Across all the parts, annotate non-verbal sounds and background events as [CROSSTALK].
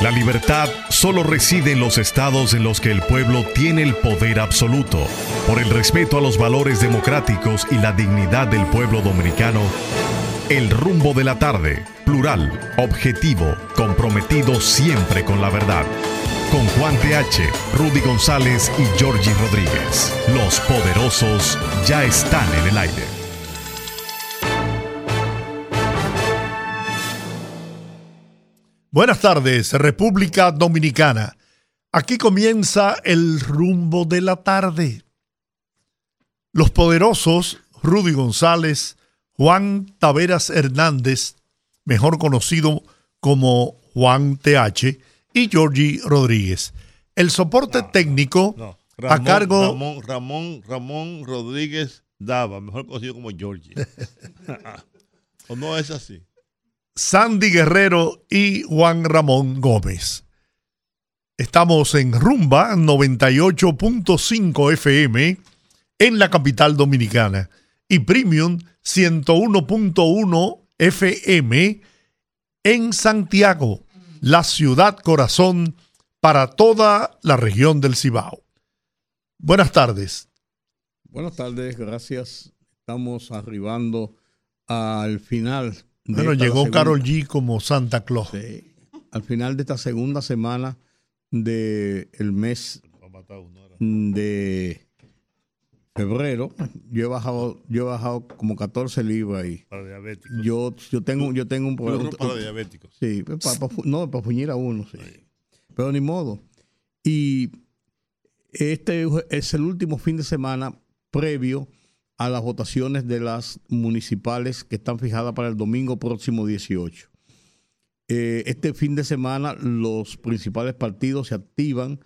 La libertad solo reside en los estados en los que el pueblo tiene el poder absoluto. Por el respeto a los valores democráticos y la dignidad del pueblo dominicano, el rumbo de la tarde, plural, objetivo, comprometido siempre con la verdad. Con Juan TH, Rudy González y Georgie Rodríguez. Los poderosos ya están en el aire. Buenas tardes, República Dominicana. Aquí comienza el rumbo de la tarde. Los poderosos Rudy González, Juan Taveras Hernández, mejor conocido como Juan TH, y Georgie Rodríguez. El soporte técnico a cargo. Ramón, Ramón, Ramón Rodríguez Dava, mejor conocido como Georgie. [LAUGHS] ¿O no es así? Sandy Guerrero y Juan Ramón Gómez. Estamos en Rumba 98.5 FM en la capital dominicana y Premium 101.1 FM en Santiago, la ciudad corazón para toda la región del Cibao. Buenas tardes. Buenas tardes, gracias. Estamos arribando al final bueno, llegó Carol G como Santa Claus. Al final de esta segunda semana del el mes de febrero, yo he bajado, yo he bajado como 14 libras ahí. Para diabéticos. Yo, yo tengo, yo tengo un problema. para diabéticos. Sí, no, para fuñir a uno, sí. Pero ni modo. Y este es el último fin de semana previo a las votaciones de las municipales que están fijadas para el domingo próximo 18. Eh, este fin de semana los principales partidos se activan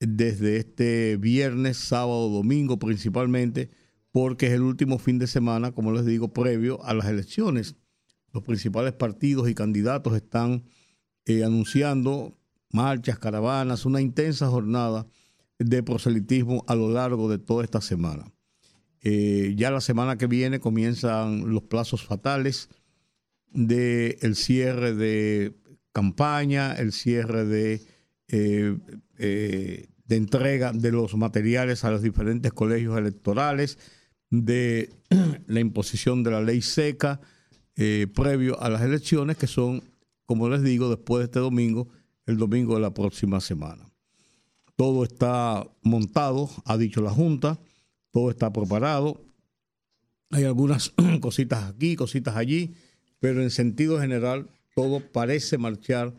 desde este viernes, sábado, domingo principalmente, porque es el último fin de semana, como les digo, previo a las elecciones. Los principales partidos y candidatos están eh, anunciando marchas, caravanas, una intensa jornada de proselitismo a lo largo de toda esta semana. Eh, ya la semana que viene comienzan los plazos fatales del el cierre de campaña, el cierre de, eh, eh, de entrega de los materiales a los diferentes colegios electorales, de [CLEARS THROAT] la imposición de la ley seca previo a las elecciones, que son, como les digo, después de este domingo, el domingo de la próxima semana. Todo está montado, ha dicho la Junta todo está preparado. Hay algunas [CLEARS THROAT] cositas aquí, cositas allí, pero en sentido general todo parece marchar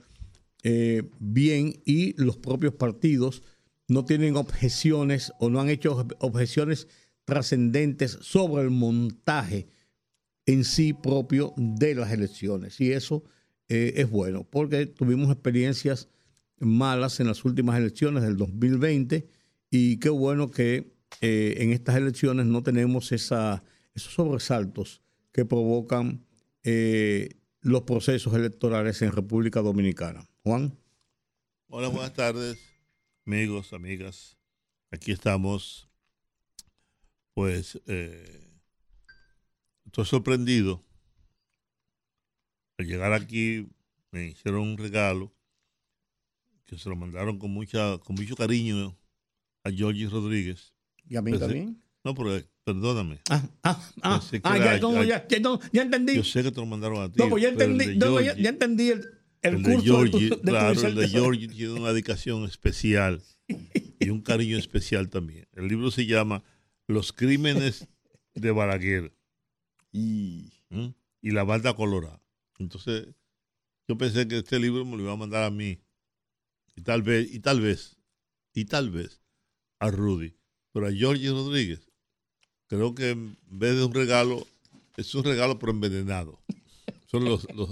eh, bien y los propios partidos no tienen objeciones o no han hecho objeciones trascendentes sobre el montaje en sí propio de las elecciones. Y eso eh, es bueno, porque tuvimos experiencias malas en las últimas elecciones del 2020 y qué bueno que eh, en estas elecciones no tenemos esos sobresaltos que provocan eh, los procesos electorales en República Dominicana. Juan. Hola, buenas tardes, amigos, amigas. Aquí estamos. Pues eh, estoy sorprendido. Al llegar aquí me hicieron un regalo que se lo mandaron con mucha con mucho cariño a Georgie Rodríguez ¿Y a mí también? No, pero perdóname. Ah, ah, ah, ah ya, ya, ya, ya, entendí. Yo sé que te lo mandaron a ti. No, pues ya entendí, ya, entendí el, el, curso de, Georgie, de, Claro, el de Georgie tiene una dedicación especial y un cariño especial también. El libro se llama Los crímenes de Balaguer y, ¿Mm? y la banda colorada. Entonces, yo pensé que este libro me lo iba a mandar a mí. Y tal vez, y tal vez, y tal vez a Rudy. Pero a Georgie Rodríguez, creo que en vez de un regalo, es un regalo pero envenenado. Son los, los,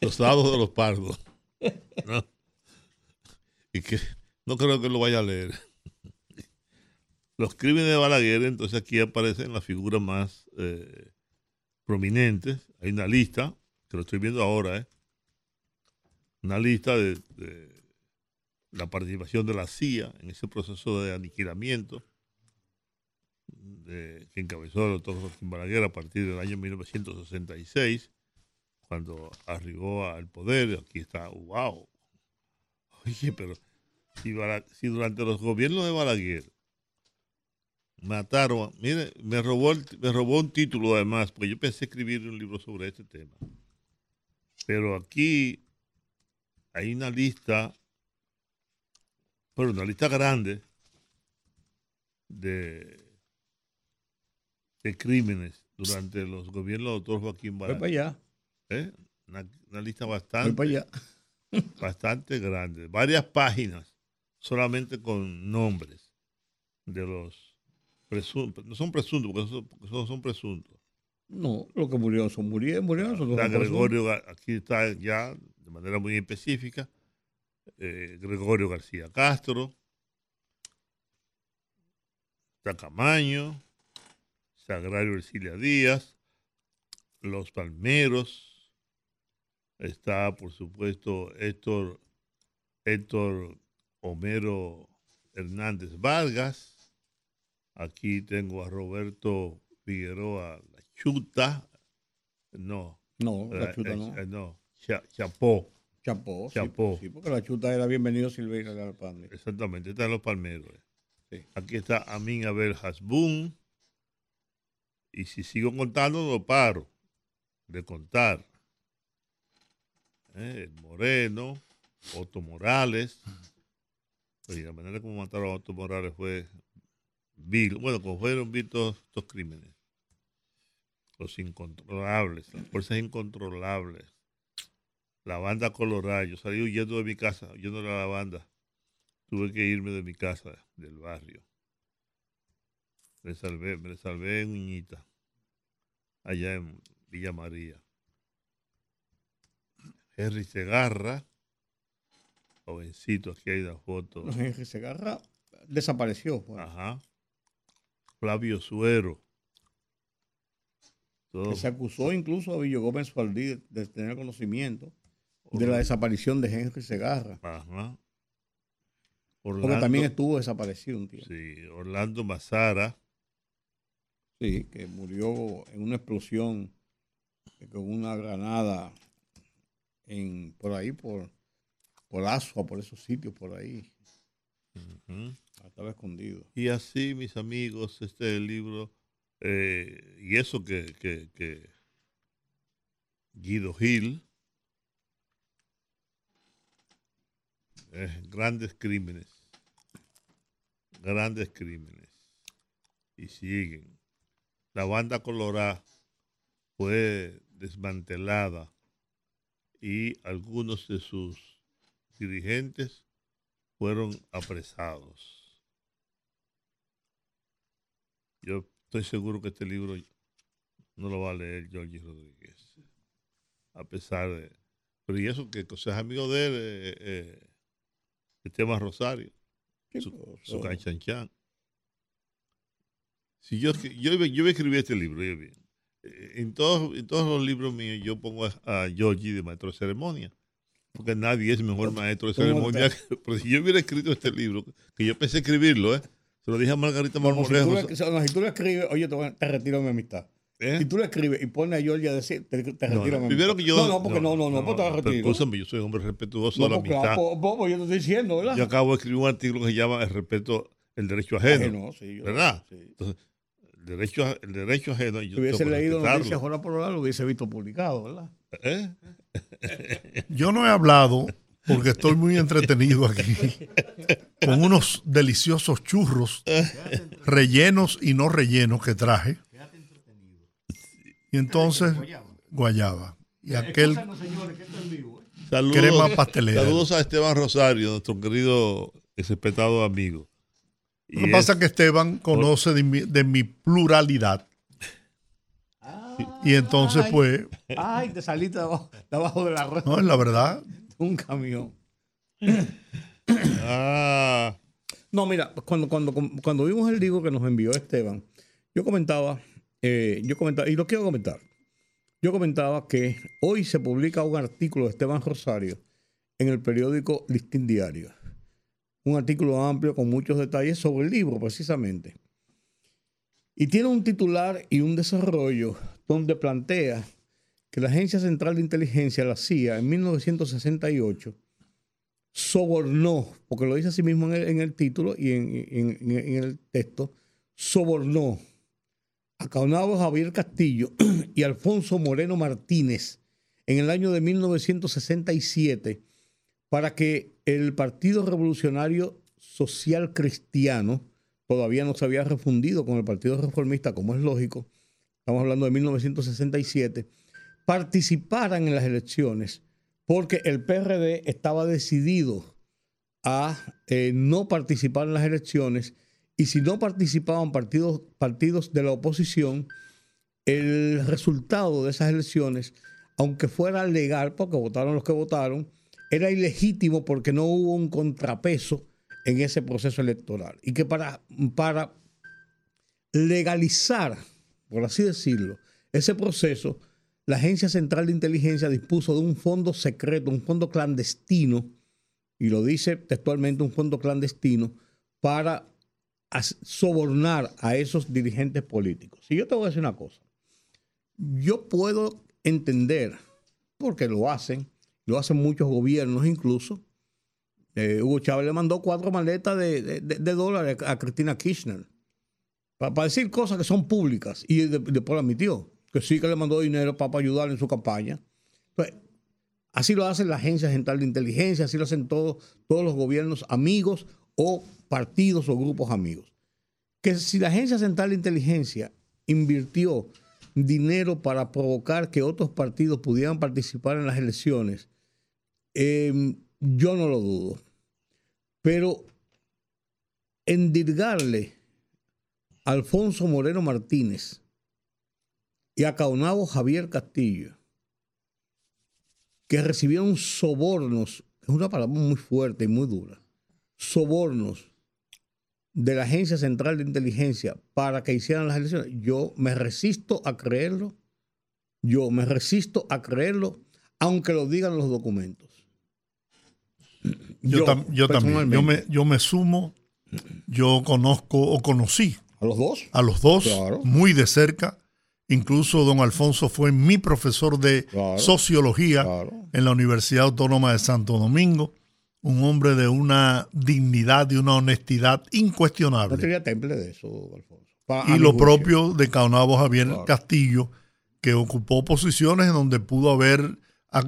los, dados de los pardos. Y que no creo que lo vaya a leer. Los crímenes de Balaguer, entonces aquí aparecen las figuras más eh, prominentes. Hay una lista, que lo estoy viendo ahora, ¿eh? una lista de la participación de la CIA en ese proceso de aniquilamiento que encabezó el doctor Joaquín Balaguer a partir del año 1966, cuando arribó al poder. Aquí está, wow. Oye, pero si, durante los gobiernos de Balaguer mataron, mire, me robó, me robó un título además, porque yo pensé escribir un libro sobre este tema. Pero aquí hay una lista, pero una lista grande de, de crímenes durante los gobiernos del doctor Joaquín Balaguer. Voy para allá. ¿Eh? Una, lista bastante, [LAUGHS] bastante grande. Varias páginas solamente con nombres de los presuntos. No son presuntos, porque, son, son presuntos. No, lo que murieron son murieron, murieron. Son Gregorio, aquí está ya de manera muy específica. Eh, Gregorio García Castro, Tacamaño, Sagrario Ercilia Díaz, Los Palmeros, está por supuesto Héctor, Héctor Homero Hernández Vargas, aquí tengo a Roberto Figueroa La Chuta, no. No, La Chuta no. Eh, no, Chapó. Chapó, Chapó. Sí, porque La Chuta era bienvenido Silveira Galpán. Exactamente, está en Los Palmeros. Aquí está Amin Abel Hasbun. Y si sigo contando, no paro de contar. Eh, Moreno, Otto Morales. Oye, la manera como mataron a Otto Morales fue vil. Bueno, como fueron vil todos estos crímenes. Los incontrolables, las fuerzas incontrolables. La banda colorada. Yo salí huyendo de mi casa, huyendo de la banda. Tuve que irme de mi casa, del barrio. Me salvé, me salvé en Uñita, allá en Villa María. Henry Segarra, jovencito, aquí hay una foto. Henry Segarra desapareció. Pues. Ajá. Flavio Suero. se acusó incluso a Villo Gómez Faldí de tener conocimiento de la desaparición de Henry Segarra. Ajá. Porque también estuvo desaparecido un tiempo. Sí, Orlando Mazara. Sí, que murió en una explosión con una granada en por ahí, por, por Asua, por esos sitios por ahí. Estaba escondido. Y así, mis amigos, este es el libro, eh, y eso que, que, que Guido Gil, eh, grandes crímenes grandes crímenes. Y siguen. La banda colorada fue desmantelada y algunos de sus dirigentes fueron apresados. Yo estoy seguro que este libro no lo va a leer Jorge Rodríguez. A pesar de... Pero y eso que es amigo de él, eh, eh, el tema Rosario su, canchanchan. Si yo, yo, yo escribí este libro, eh, en todos, en todos los libros míos yo pongo a, Georgie de maestro de ceremonia, porque nadie es mejor maestro de ceremonia. pero si yo hubiera escrito este libro, que yo pensé escribirlo, ¿eh? se lo dije a Margarita Marmolejo. Si, si, tú lo escribes, oye, te, te retiro mi amistad. ¿Eh? Si tú le escribes y pones a Georgia a decir, te, te retiro no, Primero que yo. No, no, porque no, no, no, no, pues te retiro. Escúchame, yo soy un hombre respetuoso de la amistad. Bobo, yo te estoy diciendo, ¿verdad? Yo acabo de escribir un artículo que se llama El respeto, el derecho ajeno. sí, ¿Verdad? Sí. Entonces, el derecho, el derecho ajeno. Yo hubiese leído noticias ahora por lo hubiese visto publicado, ¿verdad? ¿Eh? [LAUGHS] yo no he hablado porque estoy muy entretenido aquí con unos deliciosos churros [LAUGHS] rellenos y no rellenos que traje. Y entonces, guayaba. Y aquel saludos, crema pastelera. Saludos a Esteban Rosario, nuestro querido respetado amigo. Lo que pasa es que Esteban conoce de mi, pluralidad. y entonces, pues. Ay, te saliste de abajo, de la rueda. No, es la verdad. Un camión. ah. No, mira, cuando, cuando, cuando vimos el libro que nos envió Esteban, yo comentaba eh, yo comentaba, y lo quiero comentar, yo comentaba que hoy se publica un artículo de Esteban Rosario en el periódico Listín Diario. Un artículo amplio con muchos detalles sobre el libro, precisamente. Y tiene un titular y un desarrollo donde plantea que la Agencia Central de Inteligencia, la CIA, en 1968, sobornó, porque lo dice así mismo en el, título y en, el texto, sobornó a Caonabo Javier Castillo [CLEARS THROAT] y Alfonso Moreno Martínez en el año de 1967 para que el Partido Revolucionario Social Cristiano, todavía no se había refundido con el Partido Reformista, como es lógico, estamos hablando de 1967, participaran en las elecciones porque el PRD estaba decidido a eh, no participar en las elecciones y si no participaban partidos, partidos de la oposición, el resultado de esas elecciones, aunque fuera legal, porque votaron los que votaron, era ilegítimo porque no hubo un contrapeso en ese proceso electoral. Y que para, para legalizar, por así decirlo, ese proceso, la Agencia Central de Inteligencia dispuso de un fondo secreto, un fondo clandestino, y lo dice textualmente, un fondo clandestino, para sobornar a esos dirigentes políticos. Y yo te voy a decir una cosa, yo puedo entender, porque lo hacen, lo hacen muchos gobiernos incluso, eh, Hugo Chávez le mandó cuatro maletas de, dólares a Cristina Kirchner para, decir cosas que son públicas y después lo admitió que sí que le mandó dinero para, ayudar en su campaña. Pues, así lo hace la Agencia Central de Inteligencia, así lo hacen todos los gobiernos amigos o partidos o grupos amigos. Que si la Agencia Central de Inteligencia invirtió dinero para provocar que otros partidos pudieran participar en las elecciones, em, yo no lo dudo. Pero endirgarle a Alfonso Moreno Martínez y a Caunabo Javier Castillo, que recibieron sobornos, es una palabra muy fuerte y muy dura, sobornos de la Agencia Central de Inteligencia para que hicieran las elecciones, yo me resisto a creerlo, yo me resisto a creerlo, aunque lo digan los documentos. Yo, también, yo me, yo me sumo, yo conozco o conocí. ¿A los dos? A los dos, muy de cerca Incluso don Alfonso fue mi profesor de sociología en la Universidad Autónoma de Santo Domingo. Un hombre de una dignidad y una honestidad incuestionable. No tenía temple de eso, Alfonso. y lo propio de Caonabo Javier Castillo, que ocupó posiciones en donde pudo haber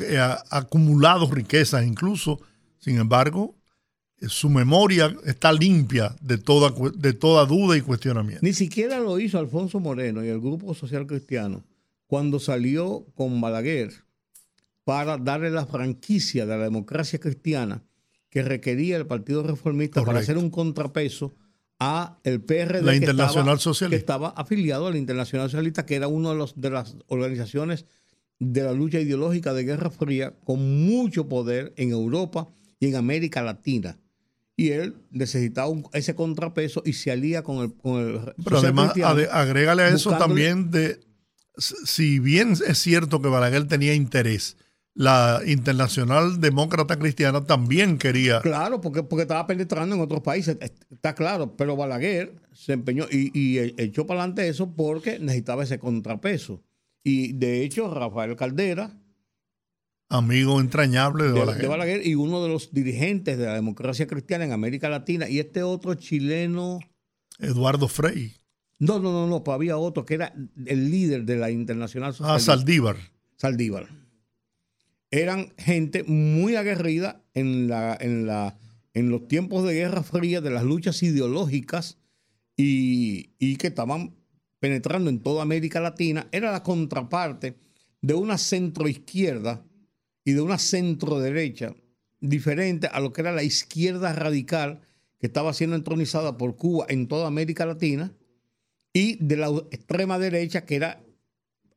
eh, acumulado riquezas incluso. Sin embargo, su memoria está limpia de toda, de toda duda y cuestionamiento. Ni siquiera lo hizo Alfonso Moreno y el Grupo Social Cristiano cuando salió con Balaguer para darle la franquicia de la democracia cristiana que requería el Partido Reformista para hacer un contrapeso a el PRD la Internacional estaba, que estaba afiliado a la Internacional Socialista, que era una de, los, de las organizaciones de la lucha ideológica de Guerra Fría con mucho poder en Europa y en América Latina. Y él necesitaba ese contrapeso y se alía con el... Con Pero además, agrégale a eso también de, si bien es cierto que Balaguer tenía interés, la Internacional Demócrata Cristiana también quería... Claro, porque, porque estaba penetrando en otros países, está claro, pero Balaguer se empeñó y, y echó para adelante eso porque necesitaba ese contrapeso. Y de hecho, Rafael Caldera amigo entrañable de, Balaguer. y uno de los dirigentes de la democracia cristiana en América Latina. Y este otro chileno. Eduardo Frei. No, no, no, no, pues había otro que era el líder de la Internacional Socialista. Ah, Saldívar. Saldívar. Eran gente muy aguerrida en, la, en, la, en los tiempos de Guerra Fría, de las luchas ideológicas y, y que estaban penetrando en toda América Latina. Era la contraparte de una centroizquierda y de una centro derecha diferente a lo que era la izquierda radical que estaba siendo entronizada por Cuba en toda América Latina y de la extrema derecha que era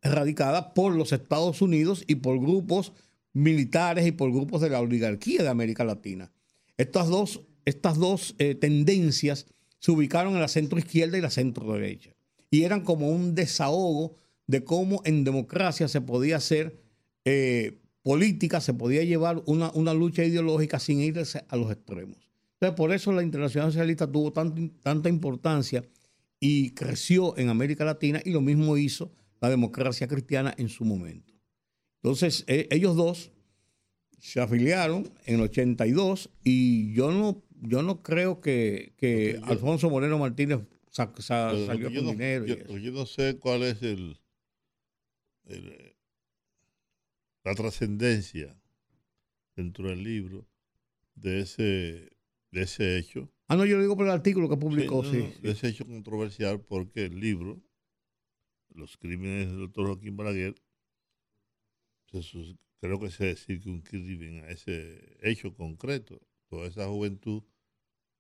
radicada por los Estados Unidos y por grupos militares y por grupos de la oligarquía de América Latina. Estas dos, estas dos eh, tendencias se ubicaron en la centro izquierda y la centro derecha y eran como un desahogo de cómo en democracia se podía hacer eh, política se podía llevar una, una lucha ideológica sin irse a los extremos. Entonces, por eso la Internacional Socialista tuvo tanta importancia y creció en América Latina y lo mismo hizo la democracia cristiana en su momento. Entonces, e, ellos dos se afiliaron en el 82 y yo no, yo no creo que, que Alfonso Moreno Martínez salió con dinero. Yo, no sé cuál es el, la trascendencia dentro del libro de ese, de ese hecho. Ah, no, yo lo digo por el artículo que publicó, sí. De ese hecho controversial porque el libro, Los crímenes del doctor Joaquín Balaguer, creo que se circunscriben a ese hecho concreto. Toda esa juventud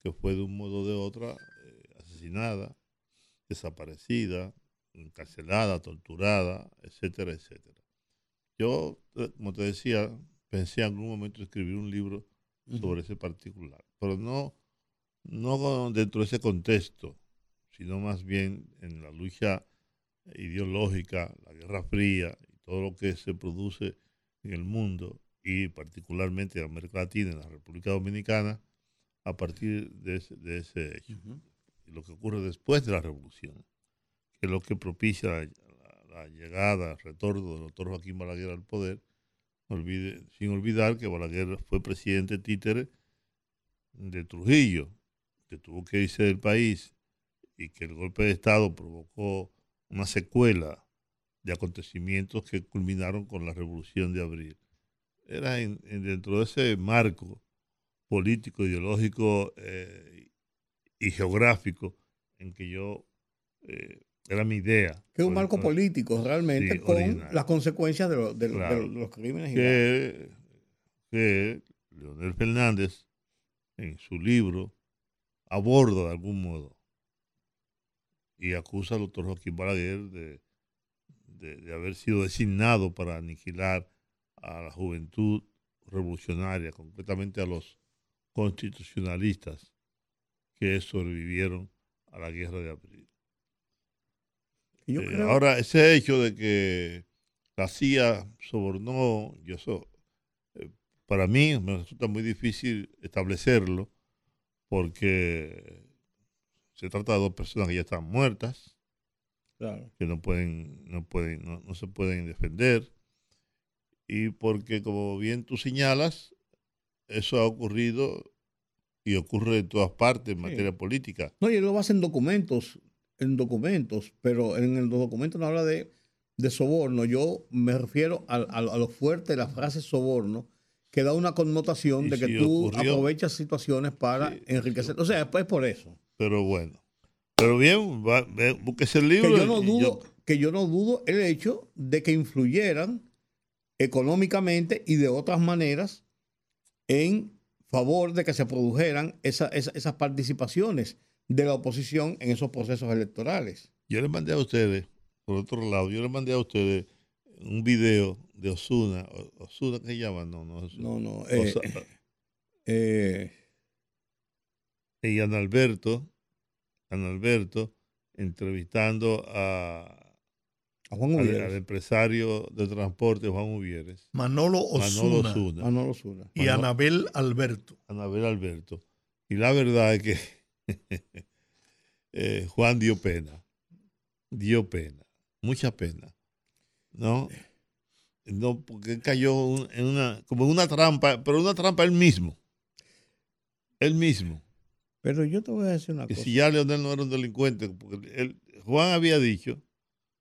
que fue de un modo o de otra eh, asesinada, desaparecida, encarcelada, torturada, etcétera, etcétera. Yo, eh, como te decía, pensé en algún momento escribir un libro sobre ese particular, pero no, no dentro de ese contexto, sino más bien en la lucha ideológica, la Guerra Fría todo lo que se produce en el mundo y particularmente en América Latina, en la República Dominicana, a partir de ese, de ese hecho. Y lo que ocurre después de la revolución, que es lo que propicia la, llegada, el retorno del doctor Joaquín Balaguer al poder, olvide, sin olvidar que Balaguer fue presidente títere de Trujillo, que tuvo que irse del país y que el golpe de Estado provocó una secuela de acontecimientos que culminaron con la revolución de abril. Era dentro de ese marco político, ideológico eh, y geográfico en que yo eh, era mi idea. Que es un marco político realmente con las consecuencias de, los crímenes. Que, que Leonel Fernández en su libro aborda de algún modo y acusa al doctor Joaquín Balaguer de, de, haber sido designado para aniquilar a la juventud revolucionaria, concretamente a los constitucionalistas que sobrevivieron a la guerra de abril. Eh, ahora, ese hecho de que la CIA sobornó, yo eh, para mí me resulta muy difícil establecerlo porque se trata de dos personas que ya están muertas, que no pueden, no pueden, no, se pueden defender. Y porque, como bien tú señalas, eso ha ocurrido y ocurre en todas partes en materia política. No, y lo basa en documentos, en documentos, pero en el documento no habla de, soborno. Yo me refiero a, lo fuerte de la frase soborno, que da una connotación de que tú aprovechas situaciones para enriquecer. O sea, pues por eso. Pero bueno. Pero bien, búsquese el libro. Que yo, no dudo, que yo no dudo el hecho de que influyeran económicamente y de otras maneras en favor de que se produjeran esas participaciones de la oposición en esos procesos electorales. Yo les mandé a ustedes, por otro lado, yo les mandé a ustedes un video de Osuna. ¿Osuna qué llama? No, no. No, no. Eh, eh, y Ana Alberto Alberto, entrevistando a, Juan al, empresario de transporte Juan Uvieres. Manolo Osuna. Manolo Osuna. Y Anabel Alberto. Anabel Alberto. Y la verdad es que [LAUGHS] eh, Juan dio pena. Dio pena. Mucha pena. ¿No? No, porque cayó en una, como en una trampa, pero una trampa él mismo. Él mismo. Pero yo te voy a decir una cosa. Si ya Leonel no era un delincuente, porque Juan había dicho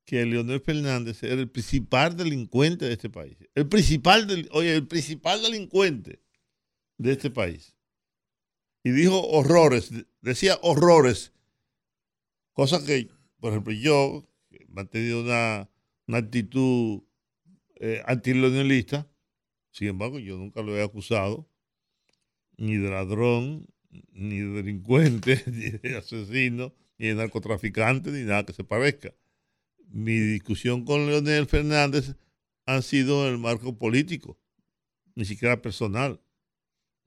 que Leonel Fernández era el principal delincuente de este país. El principal, del, oye, el principal delincuente de este país. Y dijo horrores, decía horrores. Cosas que, por ejemplo, yo he mantenido una, una actitud eh, antileonelista, sin embargo, yo nunca lo he acusado ni de ladrón, ni de delincuente, [LAUGHS] ni de asesino, ni de narcotraficante, ni nada que se parezca. Mi discusión con Leonel Fernández ha sido en el marco político, ni siquiera personal.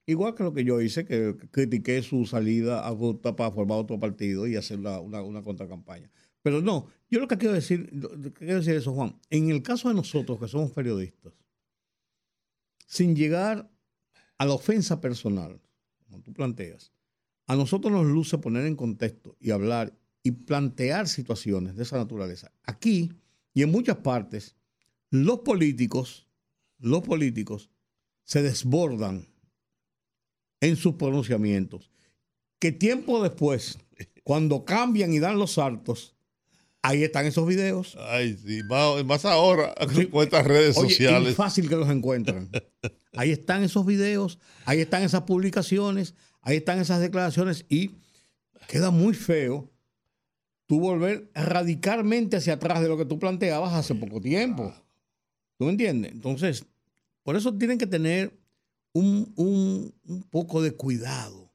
Igual que lo que yo hice, que critiqué su salida a para formar otro partido y hacer una, una, contracampaña. Pero no, yo lo que quiero decir, quiero decir eso, Juan, en el caso de nosotros que somos periodistas, sin llegar a la ofensa personal, como tú planteas, a nosotros nos luce poner en contexto y hablar y plantear situaciones de esa naturaleza. Aquí y en muchas partes, los políticos los políticos se desbordan en sus pronunciamientos, que tiempo después, cuando cambian y dan los saltos, ahí están esos videos. Ay, sí, más, ahora [LAUGHS] con estas redes sociales. Es fácil que los encuentran. [LAUGHS] Ahí están esos videos, ahí están esas publicaciones, ahí están esas declaraciones y queda muy feo tú volver radicalmente hacia atrás de lo que tú planteabas hace poco tiempo. ¿Tú me entiendes? Entonces, por eso tienen que tener un, un poco de cuidado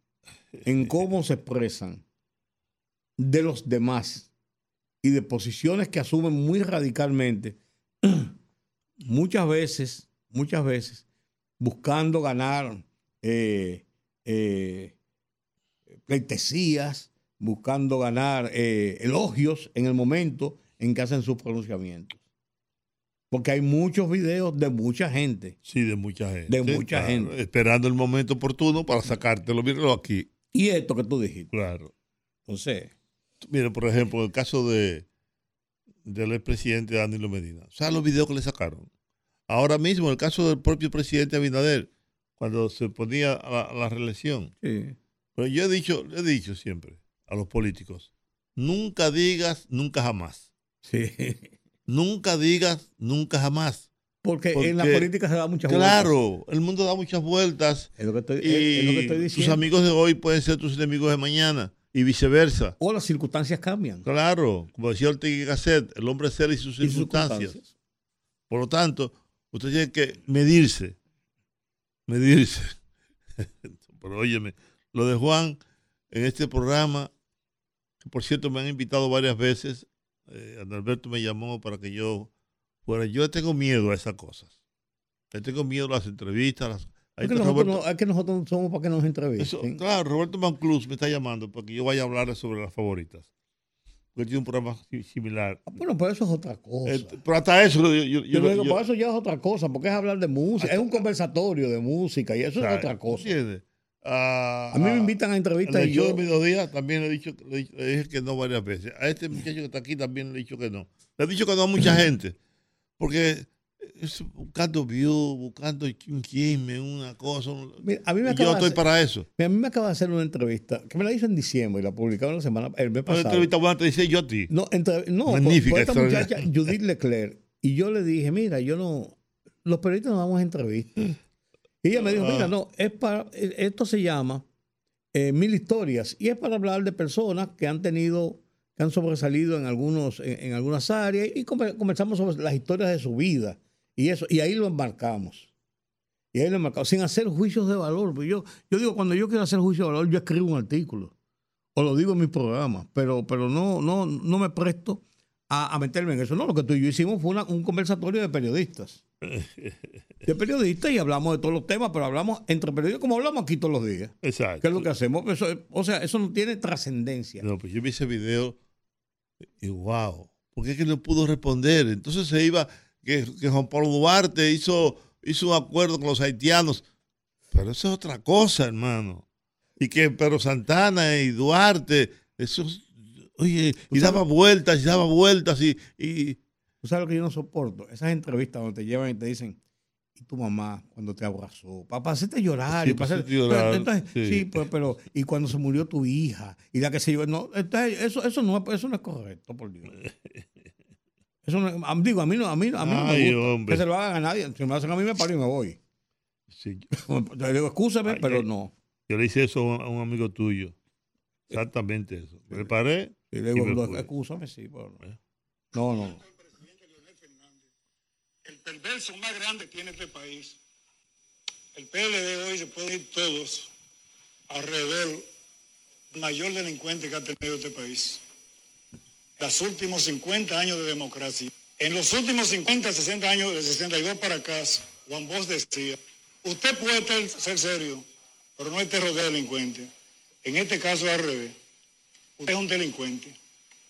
en [LAUGHS] cómo se expresan de los demás y de posiciones que asumen muy radicalmente, [CLEARS THROAT] muchas veces, muchas veces, buscando ganar eh, eh, pleitesías, buscando ganar eh, elogios en el momento en que hacen sus pronunciamientos. Porque hay muchos videos de mucha gente. Sí, de mucha gente. De mucha gente. Esperando el momento oportuno para sacártelo. Míralo aquí. Y esto que tú dijiste. Claro. Entonces. Mira, por ejemplo, el caso de del expresidente Danilo Medina. O sea, los videos que le sacaron. Ahora mismo, el caso del propio presidente Abinader, cuando se ponía a la, reelección. Sí. Pero yo he dicho, he dicho siempre a los políticos, nunca digas nunca jamás. Sí. Nunca digas nunca jamás. Porque, en la política se da muchas vueltas. Claro, el mundo da muchas vueltas. Es lo que estoy, es lo que estoy diciendo. Tus amigos de hoy pueden ser tus enemigos de mañana y viceversa. O las circunstancias cambian. Claro, como decía Ortega Gasset, el hombre es él y sus circunstancias. Por lo tanto, usted tiene que medirse, medirse. [LAUGHS] Pero óyeme, lo de Juan en este programa, que por cierto me han invitado varias veces, eh, Alberto me llamó para que yo fuera. Yo tengo miedo a esas cosas. Yo tengo miedo a las entrevistas, las, es que, nosotros somos para que nos entrevisten. claro, Roberto Manclus me está llamando para que yo vaya a hablar sobre las favoritas. Porque tiene un programa similar. Ah, bueno, pero eso es otra cosa. Eh, pero hasta eso. Yo, yo, digo, por eso ya es otra cosa, porque es hablar de música. es un conversatorio de música y eso es otra cosa. Ah, a mí me invitan a entrevistas y yo. de días también le he, dicho, le dije que no varias veces. A este muchacho que está aquí también le he dicho que no. Le he dicho que no a mucha [CLEARS THROAT] gente. Porque buscando views, buscando un chisme, una cosa. a mí me yo estoy para eso. a mí me acaba de hacer una entrevista que me la hizo en diciembre y la publicaron la semana el mes pasado. Una entrevista buena te dice yo a ti. No, no Magnífica, esta muchacha Judith Leclerc. Y yo le dije, mira, yo no. Los periodistas no damos entrevistas. Y ella me dijo, mira, ah. no, es para. Esto se llama eh, Mil Historias. Y es para hablar de personas que han tenido que han sobresalido en algunos en, algunas áreas y conversamos sobre las historias de su vida y eso, y ahí lo embarcamos. Y ahí lo embarcamos, sin hacer juicios de valor. Pues yo, yo digo, cuando yo quiero hacer juicio de valor, yo escribo un artículo. O lo digo en mi programa. Pero, pero no, no, no me presto a, meterme en eso. No, lo que tú y yo hicimos fue un conversatorio de periodistas. [LAUGHS] De periodistas y hablamos de todos los temas, pero hablamos entre periodistas como hablamos aquí todos los días. Exacto. ¿Qué es lo que hacemos? o sea, eso no tiene trascendencia. No, pues yo vi ese video y wow, ¿por qué es que no pudo responder? Entonces se iba que, Juan Pablo Duarte hizo, hizo un acuerdo con los haitianos. Pero eso es otra cosa, hermano. Y que Pedro Santana y Duarte, eso, oye, y daba vueltas, y daba vueltas, y, y... ¿Tú sabes lo que yo no soporto? Esas entrevistas donde te llevan y te dicen, y tu mamá cuando te abrazó, para hacerte llorar. Sí, y para hacerte, llorar sí, pues, pero, y cuando se murió tu hija, y la que se yo, no, eso, eso, no, eso no es correcto, por Dios. [LAUGHS] Eso no, digo, a mí no, a mí, a mí no me gusta que se lo hagan a nadie. Si me hacen a mí, me paro y me voy. Sí. Le digo, escúchame, pero no. Yo le hice eso a un amigo tuyo. Exactamente eso. Me paré. Y le digo, escúchame, sí, pero no. ¿Eh? No, no. El perverso más grande que tiene este país. El PLD hoy se puede ir todos alrededor el mayor delincuente que ha tenido este país los últimos 50 años de democracia. En los últimos 50, 60 años, de 62 para acá, Juan Bosch decía, usted puede ser serio, pero no esté rodeado de delincuentes. En este caso al revés. Usted es un delincuente.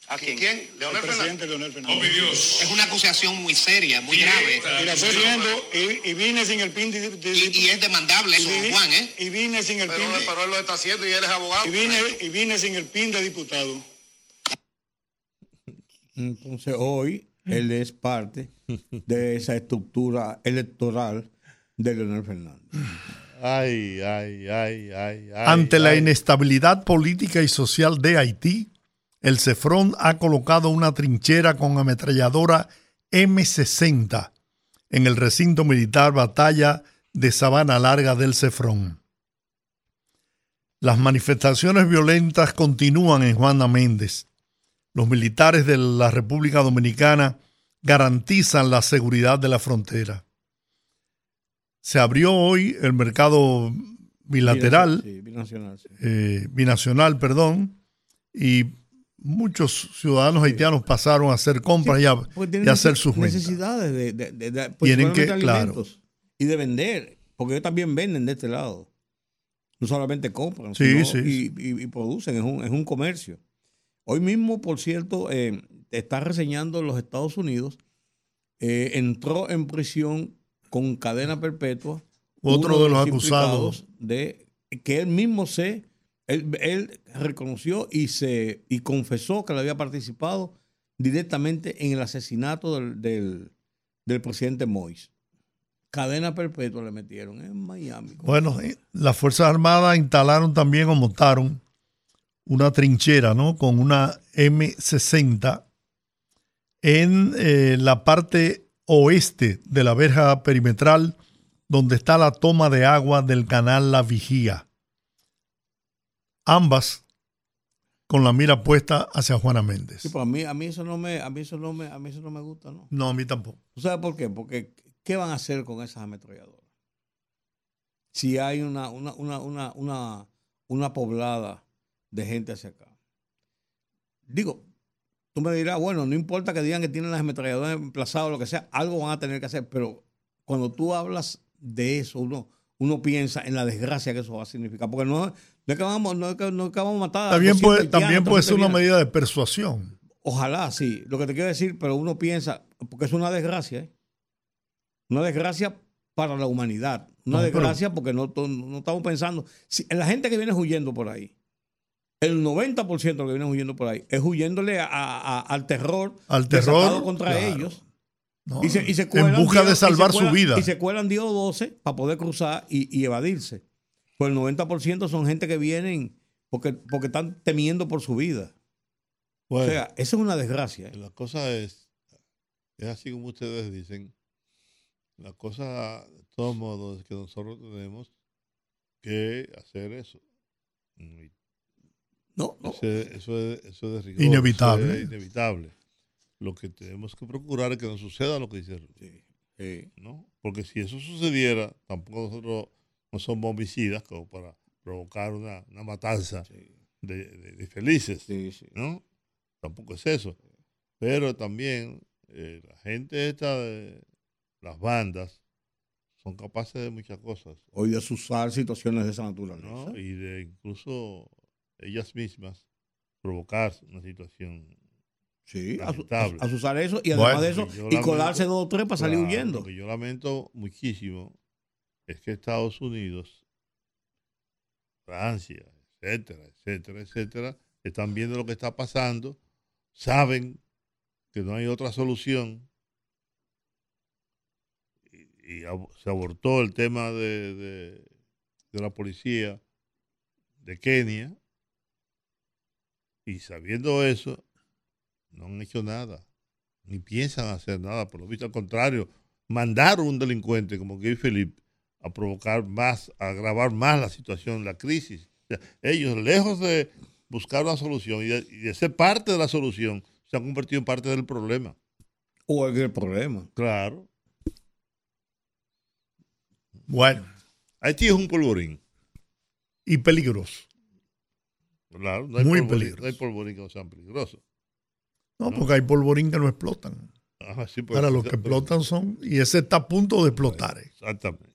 ¿A quién? ¿Quién? Leonel el presidente Leonel Fernández. Oh, Es una acusación muy seria, muy grave. Mira, estoy viendo y, vine sin el PIN de, y, es demandable eso, Juan, ¿eh? Y vine sin el PIN de... Pero él lo está haciendo y él es abogado. Y vine, y vine sin el PIN de diputado. Entonces hoy él es parte de esa estructura electoral de Leonel Fernández. Ay, ay, ay, ay, ay. Ante la inestabilidad política y social de Haití, el Cefrón ha colocado una trinchera con ametralladora M60 en el recinto militar Batalla de Sabana Larga del Cefrón. Las manifestaciones violentas continúan en Juana Méndez. Los militares de la República Dominicana garantizan la seguridad de la frontera. Se abrió hoy el mercado bilateral Sí, binacional, sí. eh, binacional, perdón, y muchos ciudadanos haitianos pasaron a hacer compras y a, y hacer sus ventas. necesidades de, de, de- de- Tienen que- particularmente claro. y de vender, porque ellos también venden de este lado. No solamente compran, sino y- y producen, es un, es un comercio. Hoy mismo, por cierto, eh, está reseñando en los Estados Unidos, eh, entró en prisión con cadena perpetua. Otro de los acusados. De que él mismo se, él, él reconoció y se y confesó que le había participado directamente en el asesinato del, del, del presidente Moïse. Cadena perpetua le metieron en Miami. Bueno, eh, las Fuerzas Armadas instalaron también o montaron una trinchera, ¿no? Con una M60 en eh, la parte oeste de la verja perimetral, donde está la toma de agua del canal La Vigía. Ambas con la mira puesta hacia Juana Méndez. Sí, pues a mí, a mí eso no me, a mí eso no me, a mí eso no me gusta, ¿no? No, a mí tampoco. ¿Tú sabes por qué? Porque ¿qué van a hacer con esas ametralladoras? Si hay una, una, una, una, una, una poblada de gente hacia acá. Digo, tú me dirás, bueno, no importa que digan que tienen las ametralladoras emplazadas o lo que sea, algo van a tener que hacer, pero cuando tú hablas de eso, uno, uno piensa en la desgracia que eso va a significar, porque no, no es que vamos, no no es que vamos a matar. También 200 puede, también puede ser una medida de persuasión. Ojalá, sí. Lo que te quiero decir, pero uno piensa, porque es una desgracia, ¿eh? Una desgracia para la humanidad. Una No, pero- desgracia porque no, no estamos pensando. Si, la gente que viene huyendo por ahí, el 90% de los que vienen huyendo por ahí, es huyéndole a- a- al terror, Al terror, contra claro. ellos. ¿no? Y se, y se en busca 10 de salvar su vida. Y se cuelan 10 o 12 para poder cruzar y, y evadirse. Pues el 90% son gente que vienen porque, porque están temiendo por su vida. Bueno, O sea, esa es una desgracia. ¿eh? la cosa es, es así como ustedes dicen, la cosa, de todos modos, es que nosotros tenemos que hacer eso. Y No, no. ese- eso, es, eso es de rigor, Inevitable. es inevitable. Lo que tenemos que procurar es que no suceda lo que dice Ruth, Sí, sí. ¿no? Porque si eso sucediera, tampoco nosotros no somos homicidas como para provocar una, una matanza Sí, de, de- de felices. sí, sí. ¿no? Tampoco es eso. Pero también eh, la gente esta de las bandas son capaces de muchas cosas, Hoy de usar situaciones de esa naturaleza. ¿no? Y de incluso ellas mismas provocar una situación. Sí, Lamentable. a- a usar eso y Bueno, además de eso, y lamento- colarse dos o tres para salir Claro, huyendo. Lo que yo lamento muchísimo es que Estados Unidos, Francia, etcétera, etcétera, etcétera, están viendo lo que está pasando, saben que no hay otra solución y, y ab- se abortó el tema de, de- de la policía de Kenia y sabiendo eso, no han hecho nada, ni piensan hacer nada, por lo visto al contrario, mandaron un delincuente como Gay Philippe a provocar más, a agravar más la situación, la crisis. O sea, ellos, lejos de buscar una solución y de, y de ser parte de la solución, se han convertido en parte del problema. O es el problema. Claro. Bueno, Haití es un polvorín. y peligroso. Claro, no hay, Muy polvorín, peligroso. no hay polvorín que no sean peligrosos. No, porque hay polvorín que no explotan. Ajá, sí, pues, Ahora los que explotan son, y ese está a punto de explotar. eh. Exactamente.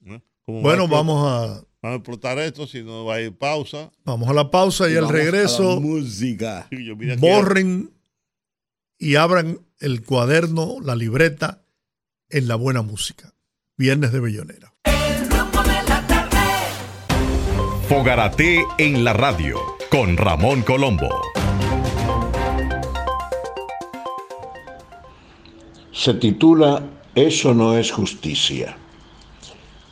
¿No? ¿Cómo va Bueno, a vamos a, Vamos a explotar esto, si no va a ir pausa. vamos a la pausa y, al a la regreso música. Borren y abran el cuaderno, la libreta en la buena música. Viernes de Bellonera. Fogarate en la radio con Ramón Colombo. Se titula Eso no es justicia.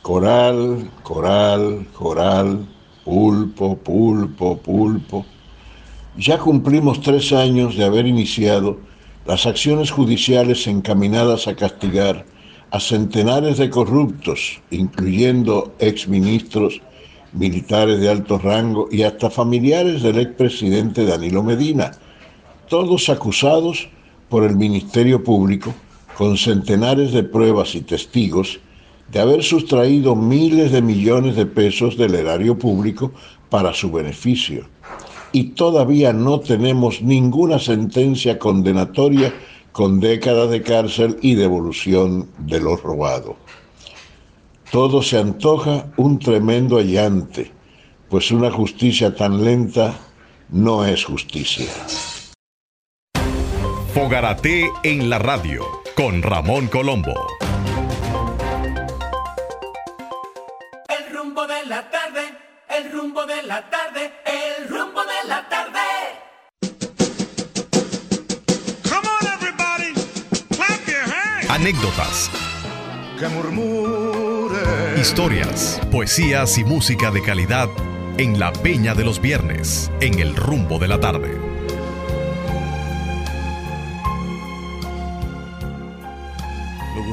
Coral, coral, coral, pulpo, pulpo, pulpo. Ya cumplimos tres años de haber iniciado las acciones judiciales encaminadas a castigar a centenares de corruptos, incluyendo exministros, militares de alto rango y hasta familiares del expresidente Danilo Medina, todos acusados por el Ministerio Público con centenares de pruebas y testigos de haber sustraído miles de millones de pesos del erario público para su beneficio. Y todavía no tenemos ninguna sentencia condenatoria con décadas de cárcel y devolución de lo robado. Todo se antoja un tremendo allante, pues una justicia tan lenta no es justicia. Fogarate en la radio con Ramón Colombo. El rumbo de la tarde, el rumbo de la tarde, el rumbo de la tarde. Come on, everybody, clap your hands. Anécdotas, Que. Historias, poesías y música de calidad en la Peña de los Viernes, en el rumbo de la tarde.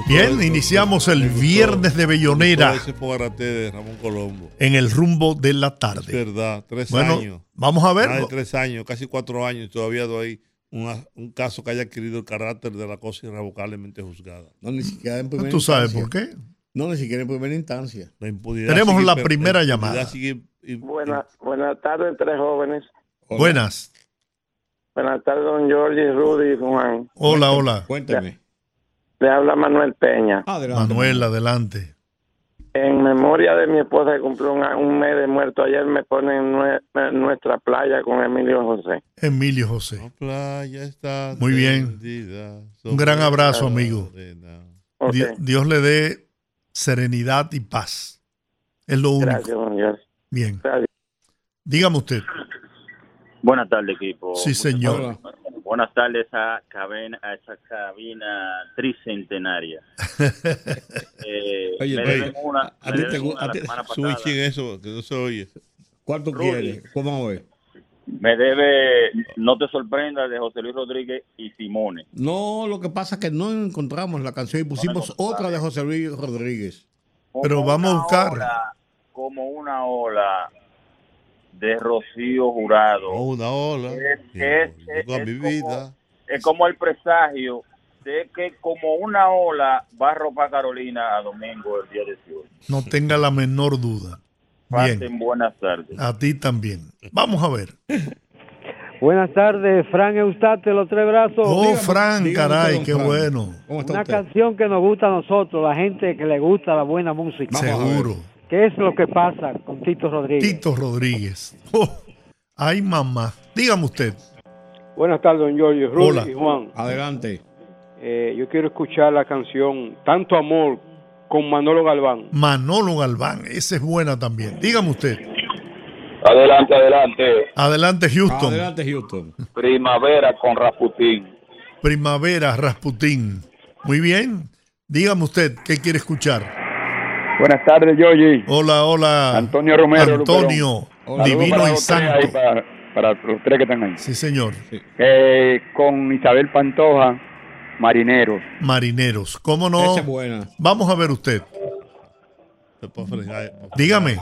Bien, iniciamos el viernes de Bellonera gustó Ese fogarate de Ramón Colombo. en el rumbo de la Es tarde. verdad, tres Bueno, años. vamos a ver. Más de tres años, casi cuatro años, y todavía hay una- un caso que haya adquirido el carácter de la cosa irrevocablemente juzgada. No, ni siquiera en primera ¿Tú sabes instancia. por qué? No, ni siquiera en primera instancia. La Tenemos sigue la primera llamada. sigue- y- Buenas buenas tardes, tres jóvenes. Hola. Buenas. Buenas tardes, don Jorge, Rudy y Juan. Hola, hola. Cuéntame. Le habla Manuel Peña. Adelante. Manuel, adelante. En memoria de mi esposa que cumplió un, un mes de muerto ayer, me ponen nue- nuestra playa con Emilio José. Emilio La José. playa está Muy bien. Un gran abrazo, la amigo. Dios le dé serenidad y paz. Es lo único. Gracias. Bien. Gracias. Dígame usted. Buenas tardes, equipo. Sí, señor. Buenas tardes a, cabina, a esa cabina tricentenaria. [LAUGHS] Eh, Oye, me oye, una, a me ti te gu- una a la ti- semana Sube pasada. chin eso, que no se oye. ¿Cuánto Rudy. quieres? ¿Cómo ves? Me debe, no te sorprendas, de José Luis Rodríguez y Simone. No, lo que pasa es que no encontramos la canción y pusimos otra de José Luis Rodríguez. Como Pero vamos a buscar. ola- como una ola de Rocío Jurado. Oh, una ola. Es- mi como- vida. Es como el presagio de que como una ola va a ropar Carolina a domingo el día 18. No tenga la menor duda. Pasen Bien. buenas tardes. A ti también. Vamos a ver. Buenas tardes, Fran Eustate, los tres brazos. Oh, dígame- Fran, dígame caray, usted, qué Fran. bueno. ¿Cómo está Una usted? canción que nos gusta a nosotros, la gente que le gusta la buena música. Vamos. Seguro. ¿Qué es lo que pasa con Tito Rodríguez? Tito Rodríguez. Oh, ay, mamá. Dígame usted. Buenas tardes, don Giorgio, Rudy Hola. y Juan. Adelante. Eh, yo quiero escuchar la canción Tanto Amor con Manolo Galván. Manolo Galván. Esa es buena también. Dígame usted. Adelante, adelante. Adelante, Houston. Adelante, Houston. Primavera con Rasputín. Primavera, Rasputín. Muy bien. Dígame usted, ¿qué quiere escuchar? Buenas tardes, Giorgio. Hola, hola. Antonio Romero, Antonio, Hola. divino y santo. para, para los tres que están ahí. Sí, señor. Eh, con Isabel Pantoja, Marineros. Marineros. ¿Cómo no? Esa es buena. Vamos a ver usted. Dígame.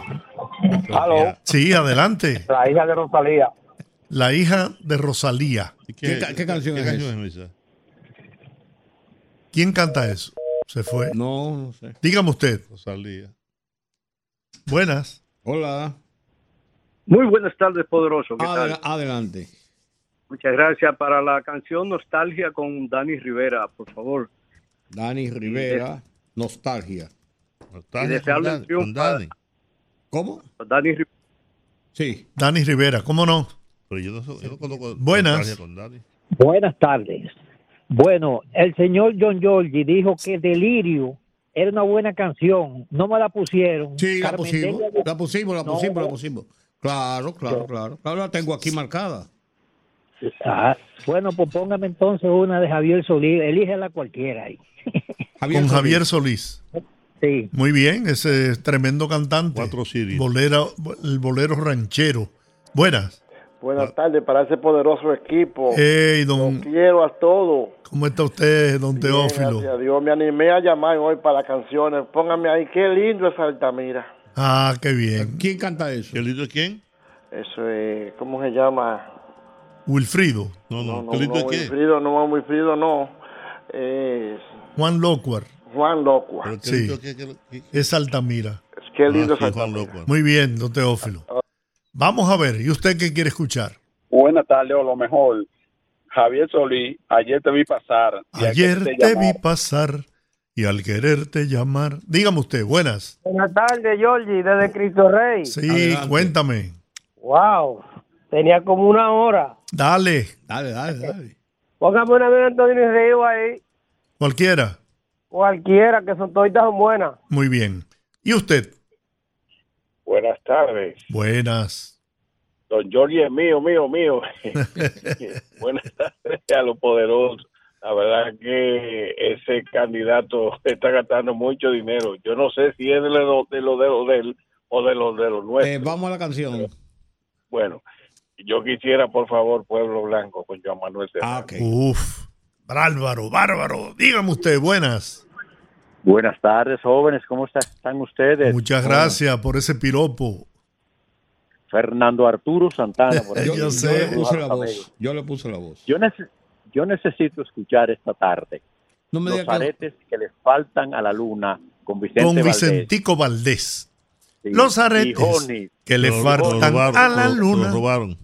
Aló. Sí, adelante. La hija de Rosalía. La hija de Rosalía. ¿Y ¿Qué ca- qué canción qué es canción es esa? ¿Quién canta eso? Se fue. No, no sé. Dígame usted. Rosalía. Buenas. Hola. Muy buenas tardes, poderoso. ¿Qué tal? Adel- adelante. Muchas gracias para la canción Nostalgia con Dani Rivera, por favor. Dani Rivera, Nostalgia. Nostalgia con Dan- con Dani. ¿Cómo? Dani Rivera. Sí. Dani Rivera, ¿cómo no? Pero yo no, so- yo no conozco Buenas. Nostalgia con Dani. Buenas tardes. Bueno, el señor John Giorgi dijo que Delirio era una buena canción. No me la pusieron. Sí, la pusimos. Delia- La pusimos, la No. pusimos, la pusimos. Claro, claro, claro. Claro, la tengo aquí marcada. Ah, bueno, pues póngame entonces una de Javier Solís, elígela cualquiera ahí. [LAUGHS] Con Javier Solís. Sí. Muy bien, ese es tremendo cantante. Cuatro sirios. Bolero, el bolero ranchero. Buenas. Buenas tardes para ese poderoso equipo. Hey, don, Los quiero a todos. ¿cómo está usted, don Bien, Teófilo? gracias a Dios, me animé a llamar hoy para las canciones. Póngame ahí, qué lindo es Altamira. Ah, qué bien. ¿Quién canta eso? ¿Qué lindo es quién? Eso es, ¿cómo se llama? Wilfrido. No, No, no. no. Wilfrido, no, Wilfrido, no. Es Juan Locuar. Juan Locua. Pero qué Sí. Es Altamira. Qué lindo Ah, es sí, Juan Altamira. Muy bien, don Teófilo. Vamos a ver, ¿y usted qué quiere escuchar? Buenas tardes, o lo mejor. Javier Solís, ayer te vi pasar. Ayer te vi pasar y al quererte llamar. Dígame usted, buenas. Buenas tardes, Georgie, desde Cristo Rey. Sí, Adelante. cuéntame. Wow, tenía como una hora. Dale, Dale, dale, dale. Póngame una de Antonio Río ahí, cualquiera. cualquiera, que son todas son buenas. Muy bien. ¿Y usted? Buenas tardes. Buenas. Don Georgie es mío, mío, mío. [LAUGHS] Buenas tardes a los poderosos. La verdad que ese candidato está gastando mucho dinero. Yo no sé si es de lo de lo de, lo de él o de los de los nuestros. Eh, vamos a la canción. Bueno, yo quisiera, por favor, Pueblo Blanco con Joan Manuel Serrano. Ah, ok. Uf, bárbaro, bárbaro. Dígame usted, buenas. Buenas tardes, jóvenes. ¿Cómo está- están ustedes? Muchas gracias por ese piropo. Fernando Arturo Santana. Por [LAUGHS] Yo. Yo sé. le puse la voz. Yo le puse la voz. Yo, nece- yo necesito escuchar esta tarde No me los diga que... aretes que le faltan a la luna con Vicente Con Valdés. Vicentico Valdés. Sí. Los aretes que le faltan robaron, a la lo- lo luna. robaron.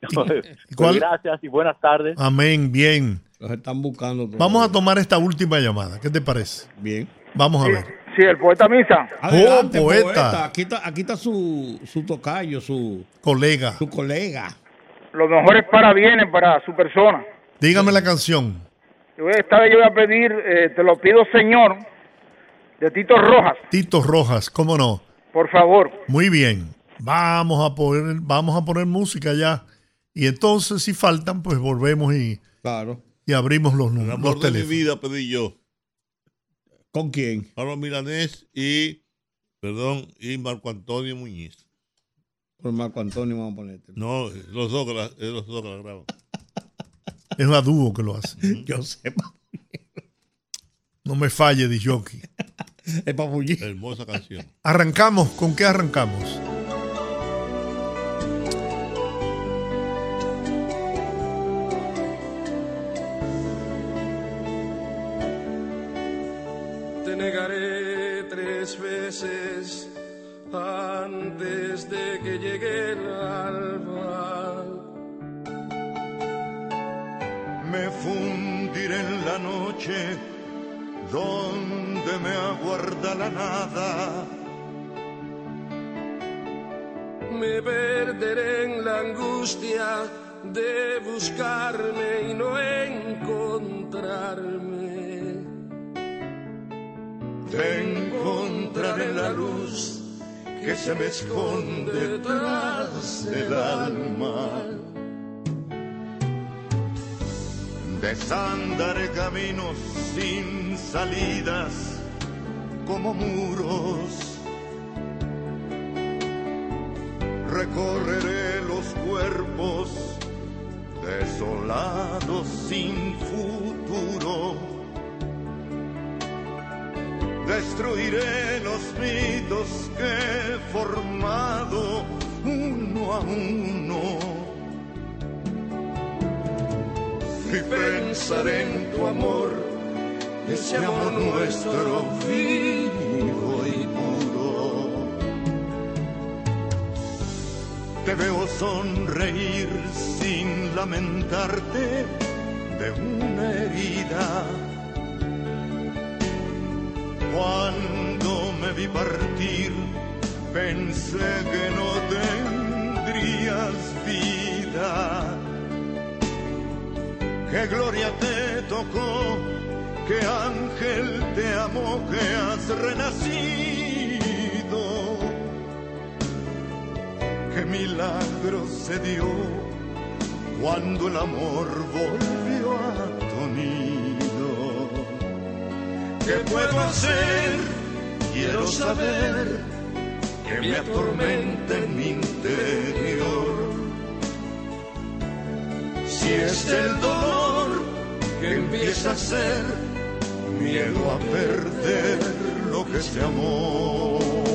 [LAUGHS] Pues cuál? gracias y buenas tardes. Amén, bien. Los están buscando. Vamos a tomar esta última llamada. ¿Qué te parece? Bien. Vamos a ver. Sí, el poeta Misa. [LAUGHS] Adelante, Oh, poeta. poeta. Aquí está, aquí está su, su tocayo, su, Colega, su colega. Los mejores parabienes para su persona. dígame la canción. Esta vez yo voy a pedir, eh, te lo pido, señor, de Tito Rojas, Tito Rojas, ¿cómo no? por favor. Muy bien. Vamos a poner, vamos a poner música ya. Y entonces, si faltan, pues volvemos y, Claro. y abrimos los, El amor los de mi teléfonos. vida pedí yo. ¿Con quién? Pablo Milanés y, perdón, y Marco Antonio Muñiz. Por Marco Antonio vamos a ponerte. No, los dos que la, es los dos que [LAUGHS] la graban. Es a dúo que lo hace. [LAUGHS] Yo sé. No me falle, Dijoki. [LAUGHS] Es. Hermosa canción. Arrancamos. ¿Con qué arrancamos? Antes de que llegue el alba. Me fundiré en la noche donde me aguarda la nada. Me perderé en la angustia de buscarme y no encontrarme. Te encontraré en la luz que se me esconde tras el alma. Desandaré caminos sin salidas como muros. Recorreré los cuerpos desolados sin futuro. Destruiré los mitos que he formado uno a uno. Y pensaré en tu amor, ese amor nuestro vivo y puro. Te veo sonreír sin lamentarte de una herida. Cuando me vi partir, pensé que no tendrías vida. Qué gloria te tocó, qué ángel te amó, que has renacido. Qué milagro se dio cuando el amor volvió a tu. ¿Qué puedo hacer? Quiero saber que me atormenta en mi interior. Si es el dolor que empieza a ser miedo a perder lo que se amó.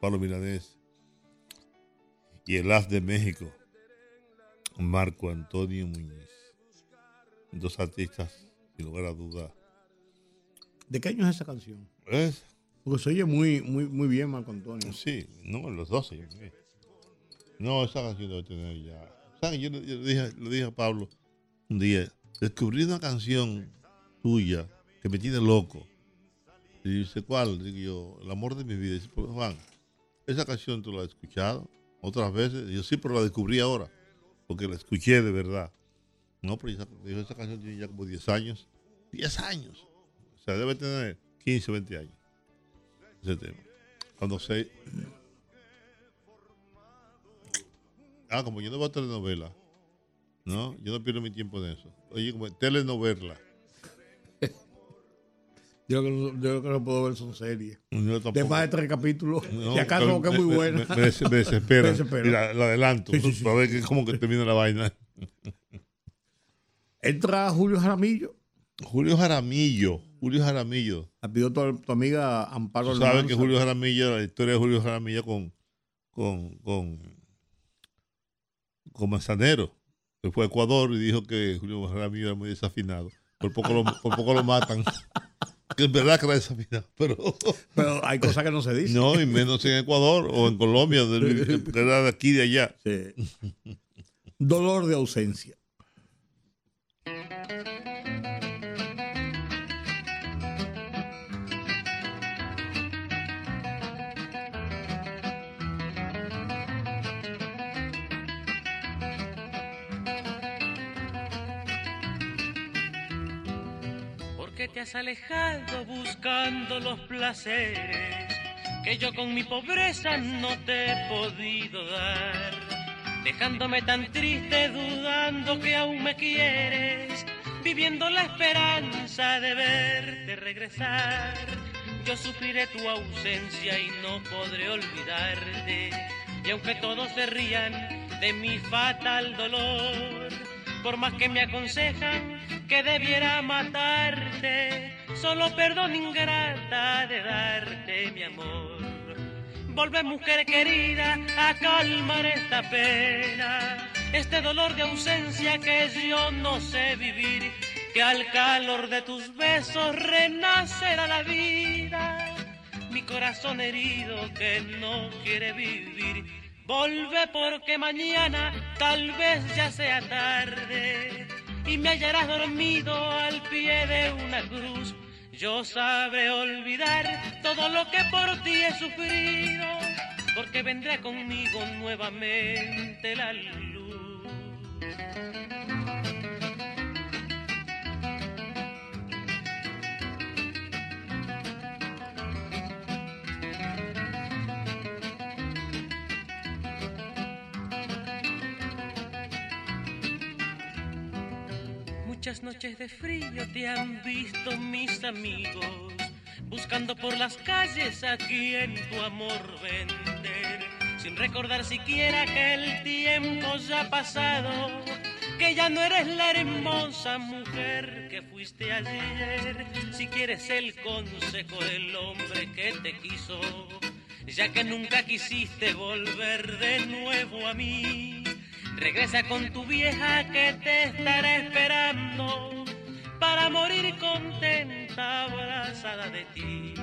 Pablo Milanés. Y el As de México, Marco Antonio Muñiz. Dos artistas, sin lugar a duda. ¿De qué año es esa canción? ¿Es? Porque se oye muy, muy, muy bien, Marco Antonio. Sí, no, los 12. yo creo. No, esa canción debe tener ya. ¿Sabes? Yo, yo le, dije, le dije a Pablo un día, descubrí una canción tuya que me tiene loco. Y dice, ¿cuál? Digo yo, El amor de mi vida. dice, "Pues, Juan, esa canción tú la has escuchado otras veces. Y yo sí, pero la descubrí ahora, porque la escuché de verdad. No, pero esa, canción tiene ya como 10 años. 10 años. O sea, debe tener 15 o 20 años. Ese tema. Cuando se... Ah, como yo no veo telenovela. No, yo no pierdo mi tiempo en eso. Oye, como telenovela. Yo creo, que no- yo que no puedo ver son series. De más de tres capítulos. [LAUGHS] No, si acaso que es muy buena. Me, me des- me desespera. [LAUGHS] Me desespera. Y la, la adelanto. Sí, sí, sí. para ver que, cómo que termina la vaina. [LAUGHS] Entra Julio Jaramillo. Julio Jaramillo. Julio Jaramillo. La pidió tu, tu amiga Amparo Almanza. que Julio Jaramillo, la historia de Julio Jaramillo con, con, con, con Manzanero, que fue a Ecuador y dijo que Julio Jaramillo era muy desafinado. Por poco lo, por poco lo matan. [LAUGHS] Que es verdad que era desafinado, pero... [LAUGHS] Pero hay cosas que no se dicen. No, y menos en Ecuador o en Colombia, que [LAUGHS] era de aquí y de allá. Dolor de ausencia. Te has alejado buscando los placeres que yo con mi pobreza no te he podido dar. Dejándome tan triste dudando que aún me quieres, viviendo la esperanza de verte regresar. Yo sufriré tu ausencia y no podré olvidarte. Y aunque todos se rían de mi fatal dolor, por más que me aconsejan que debiera matarte, solo perdón ingrata de darte mi amor. Volve mujer querida a calmar esta pena, este dolor de ausencia que yo no sé vivir, que al calor de tus besos renacerá la vida. Mi corazón herido que no quiere vivir, volve porque mañana tal vez ya sea tarde y me hallarás dormido al pie de una cruz. Yo sabré olvidar todo lo que por ti he sufrido, porque vendrá conmigo nuevamente la luz. Muchas noches de frío te han visto mis amigos, buscando por las calles a quien tu amor vender, sin recordar siquiera que el tiempo ya ha pasado, que ya no eres la hermosa mujer que fuiste ayer. Si quieres el consejo del hombre que te quiso, ya que nunca quisiste volver de nuevo a mí. Regresa con tu vieja que te estará esperando para morir contenta abrazada de ti.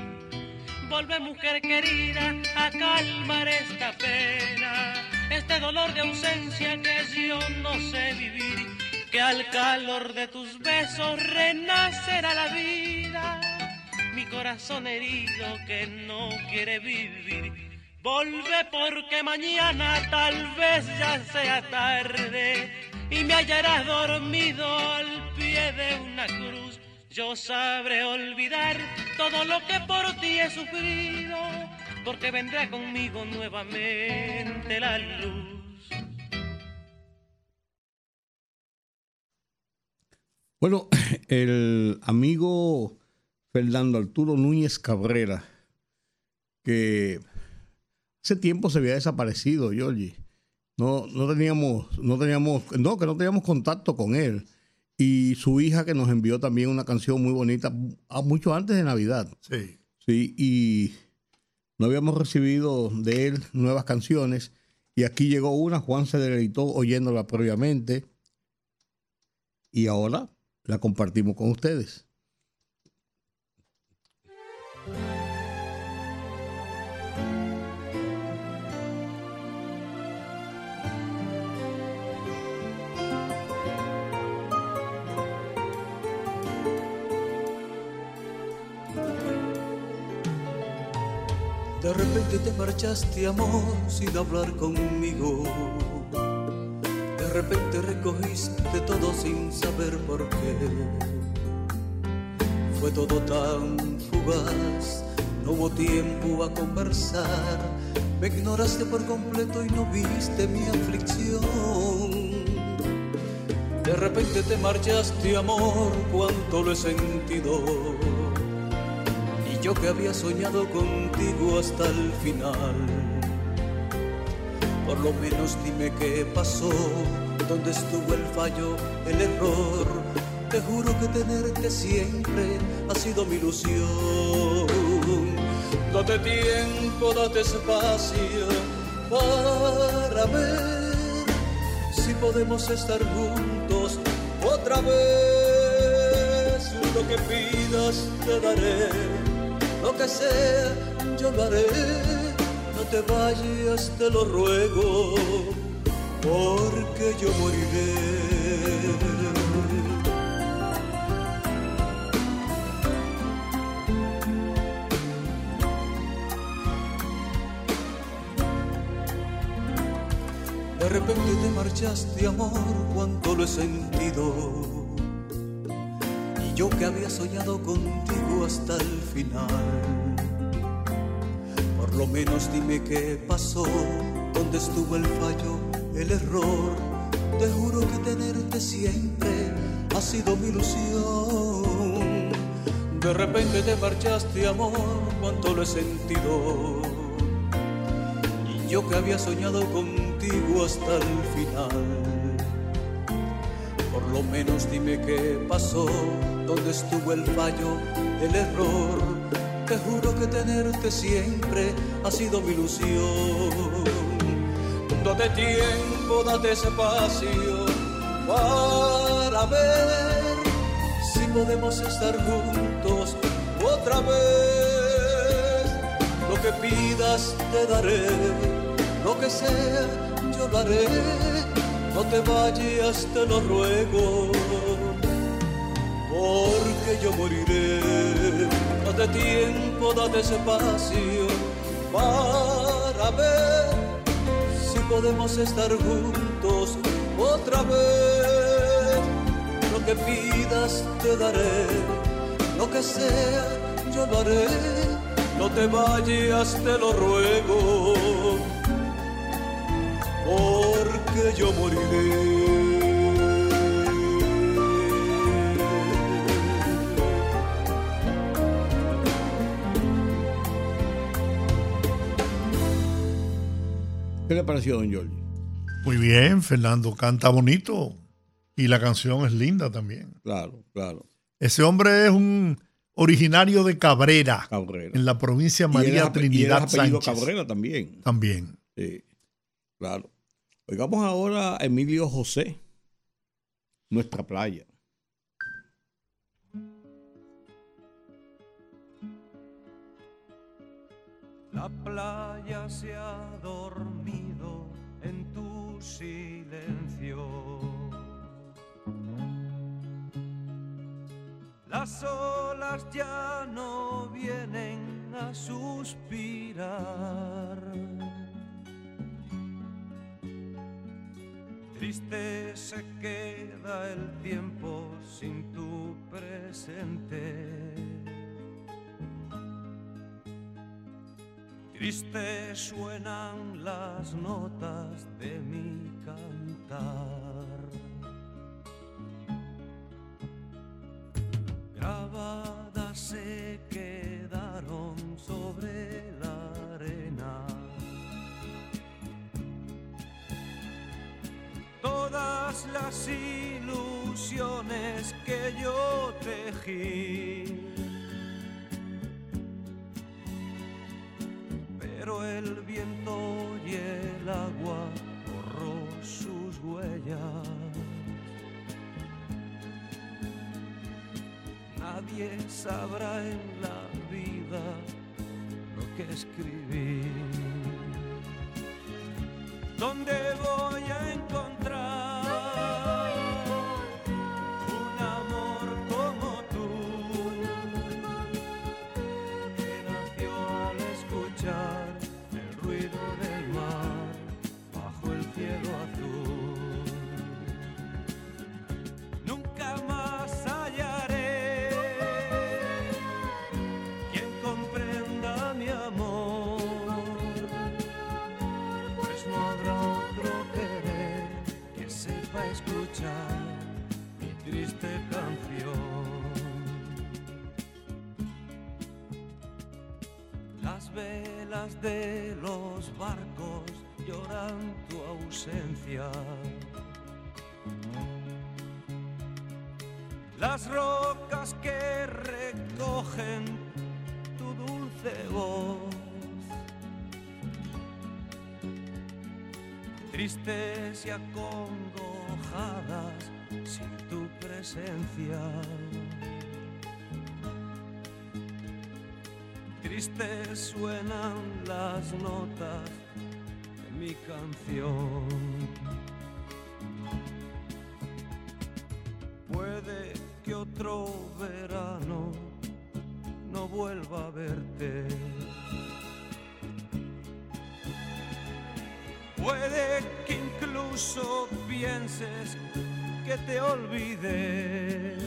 Volve mujer querida a calmar esta pena, este dolor de ausencia que yo no sé vivir, que al calor de tus besos renacerá la vida. Mi corazón herido que no quiere vivir Volve porque mañana tal vez ya sea tarde y me hallarás dormido al pie de una cruz. Yo sabré olvidar todo lo que por ti he sufrido, porque vendrá conmigo nuevamente la luz. Bueno, [LAUGHS] el amigo Fernando Arturo Núñez Cabrera, que Hace tiempo se había desaparecido, Georgie. No, no teníamos, no teníamos, no, que no teníamos contacto con él. Y su hija que nos envió también una canción muy bonita, mucho antes de Navidad. Sí. Sí, y no habíamos recibido de él nuevas canciones. Y aquí llegó una, Juan se deleitó oyéndola previamente. Y ahora la compartimos con ustedes. De repente te marchaste, amor, sin hablar conmigo. De repente recogiste todo sin saber por qué. Fue todo tan fugaz, no hubo tiempo a conversar. Me ignoraste por completo y no viste mi aflicción. De repente te marchaste, amor, cuánto lo he sentido yo que había soñado contigo hasta el final. Por lo menos dime qué pasó, dónde estuvo el fallo, el error. Te juro que tenerte siempre ha sido mi ilusión. Date tiempo, date espacio para ver si podemos estar juntos otra vez. Lo que pidas te daré lo que sea, yo lo haré. No te vayas, te lo ruego, porque yo moriré. De repente te marchaste, amor, cuánto lo he sentido yo que había soñado contigo hasta el final. Por lo menos dime qué pasó, dónde estuvo el fallo, el error. Te juro que tenerte siempre ha sido mi ilusión. De repente te marchaste, amor, cuánto lo he sentido. Y yo que había soñado contigo hasta el final Por lo menos dime qué pasó, dónde estuvo el fallo, el error. Te juro que tenerte siempre ha sido mi ilusión. Date tiempo, date espacio para ver si podemos estar juntos otra vez. Lo que pidas te daré, lo que sea yo lo haré. No te vayas, te lo ruego, porque yo moriré. Date tiempo, date espacio para ver si podemos estar juntos otra vez. Lo que pidas te daré, lo que sea yo lo haré. No te vayas, te lo ruego, porque yo moriré. ¿Qué le pareció, don Jordi? Muy bien, Fernando canta bonito y la canción es linda también. Claro, claro. Ese hombre es un originario de Cabrera, Cabrera. en la provincia él María es Trinidad Sánchez. Cabrera también. También. Sí, claro. Oigamos ahora a Emilio José, nuestra playa. La playa se ha dormido en tu silencio. Las olas ya no vienen a suspirar. Triste se queda el tiempo sin tu presente. Triste suenan las notas de mi cantar. Grabadas se quedaron sobre la arena. Todas las ilusiones que yo tejí. El viento y el agua borró sus huellas. Nadie sabrá en la vida lo que escribí. ¿Dónde de los barcos lloran tu ausencia. Las rocas que recogen tu dulce voz. Tristes y acongojadas sin tu presencia. Tristes suenan las notas de mi canción. Puede que otro verano no vuelva a verte. Puede que incluso pienses que te olvidé.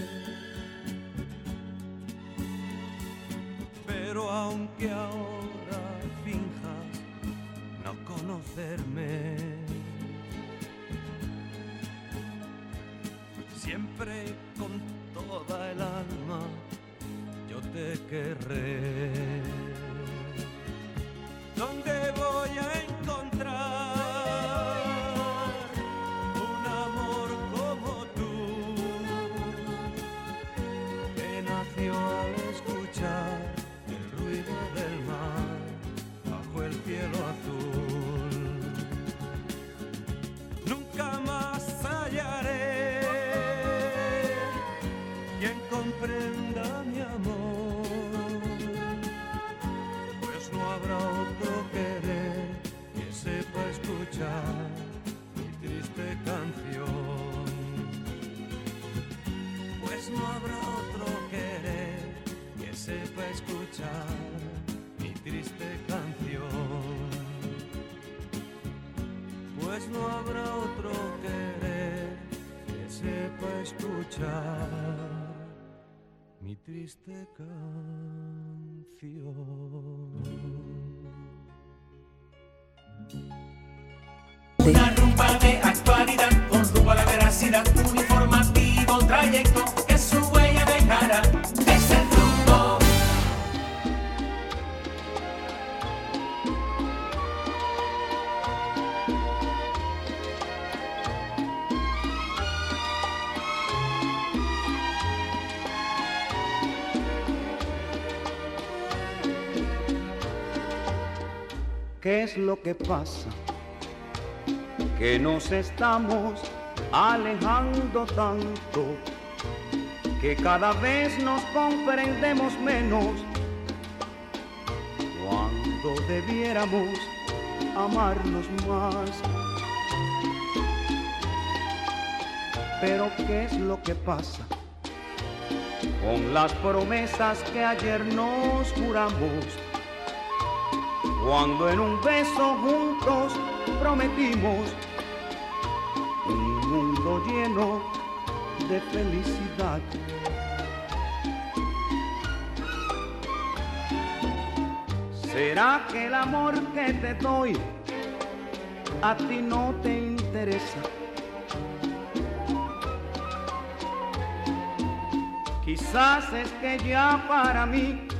Triste canción. Una rumba de actualidad con rumbo a la veracidad, un informativo trayecto ¿Qué es lo que pasa? Que nos estamos alejando tanto que cada vez nos comprendemos menos cuando debiéramos amarnos más. Pero ¿qué es lo que pasa? Con las promesas que ayer nos juramos cuando en un beso juntos prometimos un mundo lleno de felicidad. ¿Será que el amor que te doy a ti no te interesa? Quizás es que ya para mí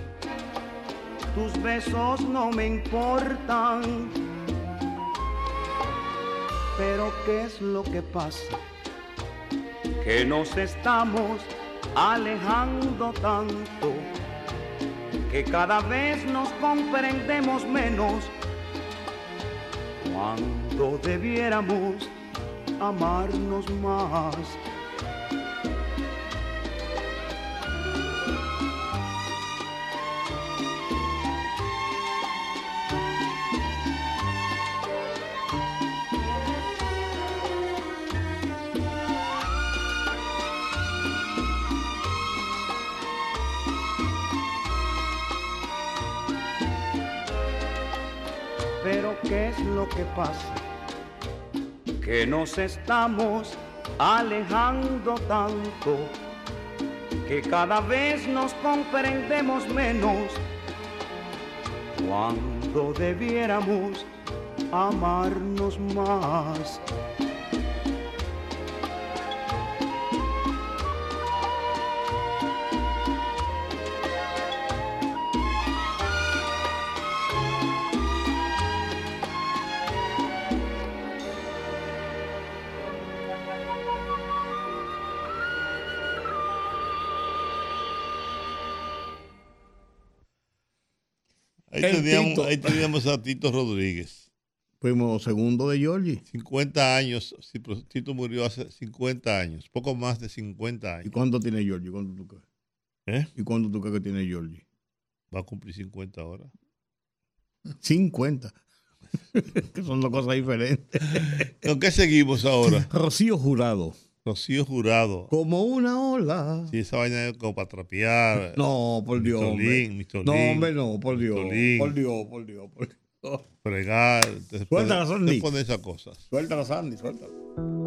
tus besos no me importan. Pero ¿qué es lo que pasa? Que nos estamos alejando tanto que cada vez nos comprendemos menos cuando debiéramos amarnos más. Que pasa? Que nos estamos alejando tanto que cada vez nos comprendemos menos cuando debiéramos amarnos más. Teníamos, ahí teníamos a Tito Rodríguez. Primo segundo de Giorgi. 50 años. Tito murió hace 50 años. Poco más de 50 ¿Y años. cuánto tiene Giorgi? ¿Cuánto tú crees? ¿Eh? ¿Y cuánto tú crees que tiene Giorgi? Va a cumplir 50 ahora. 50. [LAUGHS] que son dos cosas diferentes. [LAUGHS] ¿Con qué seguimos ahora? Rocío Jurado. Rocío Jurado. Como una ola. Sí, esa vaina es como para trapear. No, por Dios. Lin, Mr. No, hombre, no, por Dios. Por Dios, por Dios, por Dios. Fregar. Suéltala, Sandy. te esas cosas. Suéltala, Sandy, suéltala.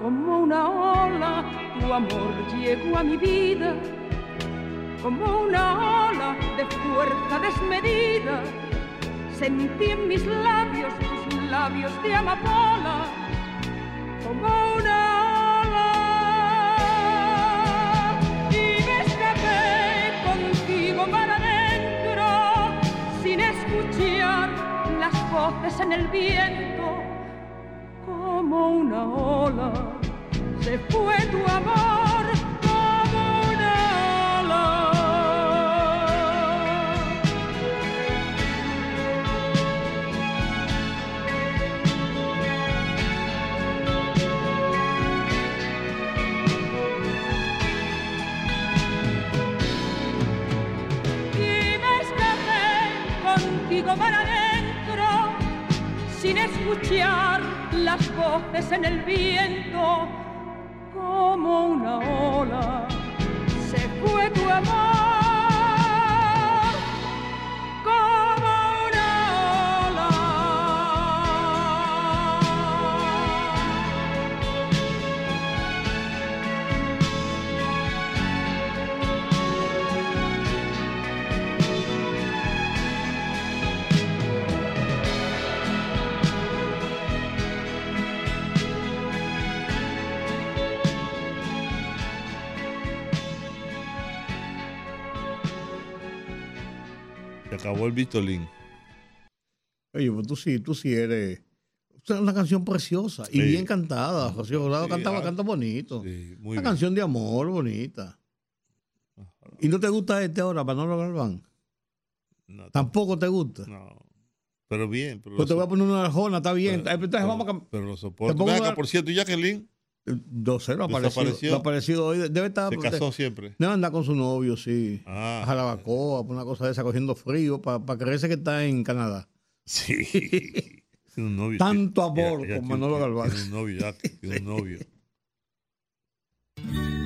Como una ola, tu amor llegó a mi vida, como una ola de fuerza desmedida. Sentí en mis labios tus labios de amapola, como una ola. Y me escapé contigo para adentro sin escuchar las voces en el viento una ola se fue tu amor como una ola. Y me escapé contigo para adentro sin escuchar las voces en el viento como una ola se fue tu amor El Vistolín. Oye, pues tú sí, tú sí eres. Es una canción preciosa y Sí. bien cantada. Rocío Jurado Sí, cantaba, ah, canta bonito. muy una bien. canción de amor bonita. ¿Y no te gusta este ahora, Manolo Galván? ¿Tampoco te gusta? No. Pero bien. Pero Pues te voy a poner una arjona, está bien. Pero- a cam- Pero lo soporto. pongo Ven acá, una- por cierto, ¿y Jacqueline? No sé, lo ha aparecido. Lo ha aparecido hoy. Debe estar. Se casó siempre. Debe andar con su novio, sí. Ah. A Jalabacoa, por una cosa de esa, cogiendo frío, para creerse que está en Canadá. Sí. [LAUGHS] Un novio. Tanto amor con Manolo Galván. Tiene un novio, ya. Tiene un novio. [LAUGHS]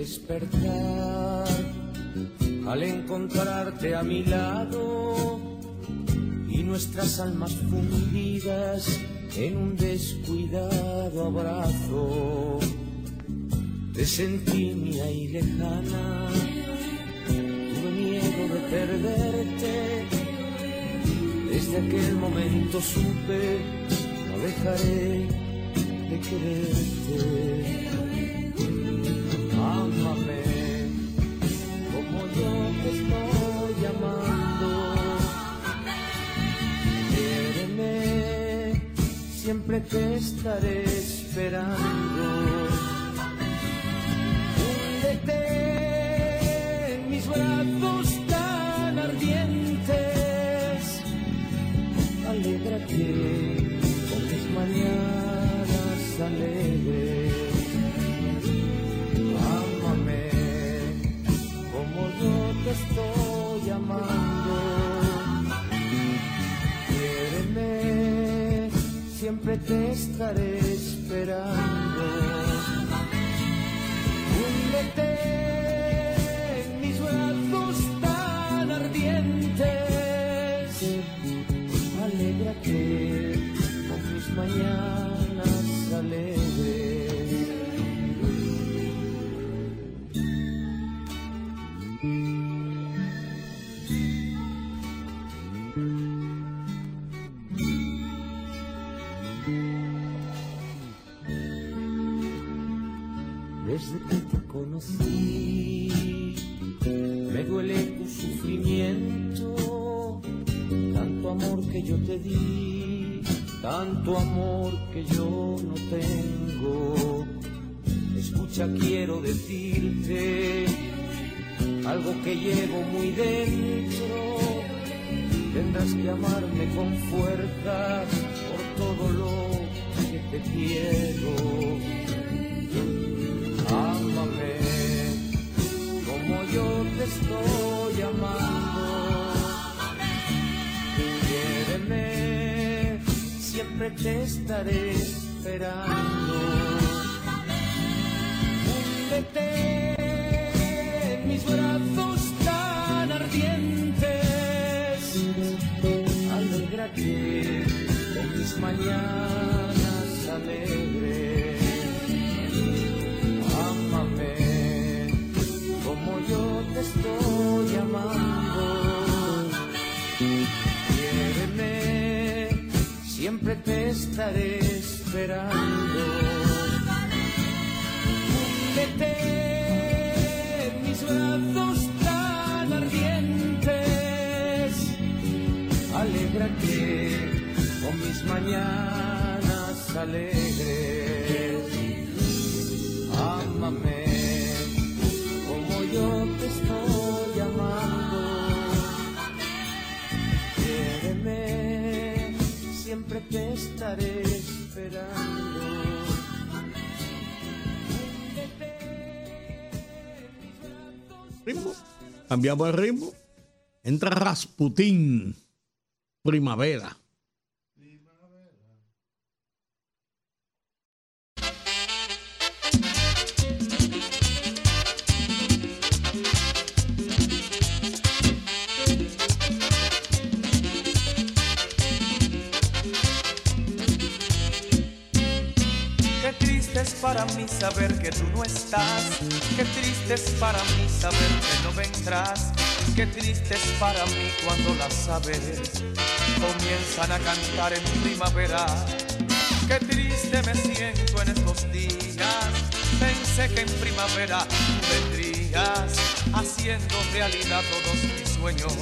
despertar al encontrarte a mi lado y nuestras almas fundidas en un descuidado abrazo. Te sentí mía y lejana, tuve miedo de perderte. Desde aquel momento supe, no dejaré de quererte. Ámame como yo te estoy llamando. Quiéreme si siempre te estaré esperando. Húndete en mis brazos tan ardientes, alégrate con mis mañanas alegres. Estoy amando. Quiéreme, siempre te estaré esperando. Húndete en mis brazos tan ardientes. Alégrate con mis mañanas di, tanto amor que yo no tengo. Escucha, quiero decirte algo que llevo muy dentro. Tendrás que amarme con fuerza por todo lo que te quiero. Ámame como yo te estoy siempre te estaré esperando. Estaré esperando. Húndete en mis brazos tan ardientes. Alégrate con mis mañanas alegres. Siempre te estaré esperando. Ritmo. Cambiamos el ritmo. Entra Rasputín. Primavera. Para mí saber que tú no estás. Qué triste es para mí saber que no vendrás. Qué triste es para mí cuando las aves comienzan a cantar en primavera. Qué triste me siento en estos días. Pensé que en primavera vendrías haciendo realidad todos mis sueños.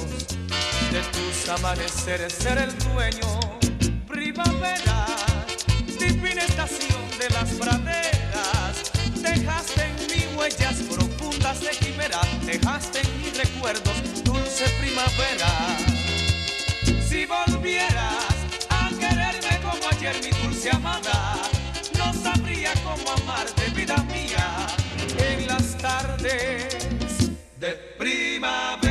De tus amaneceres ser el dueño. Primavera, divina estación de las praderas. Dejaste en mí huellas profundas de quimera. Dejaste en mis recuerdos dulce primavera. Si volvieras a quererme como ayer, mi dulce amada, no sabría cómo amarte, vida mía, en las tardes de primavera. Primavera,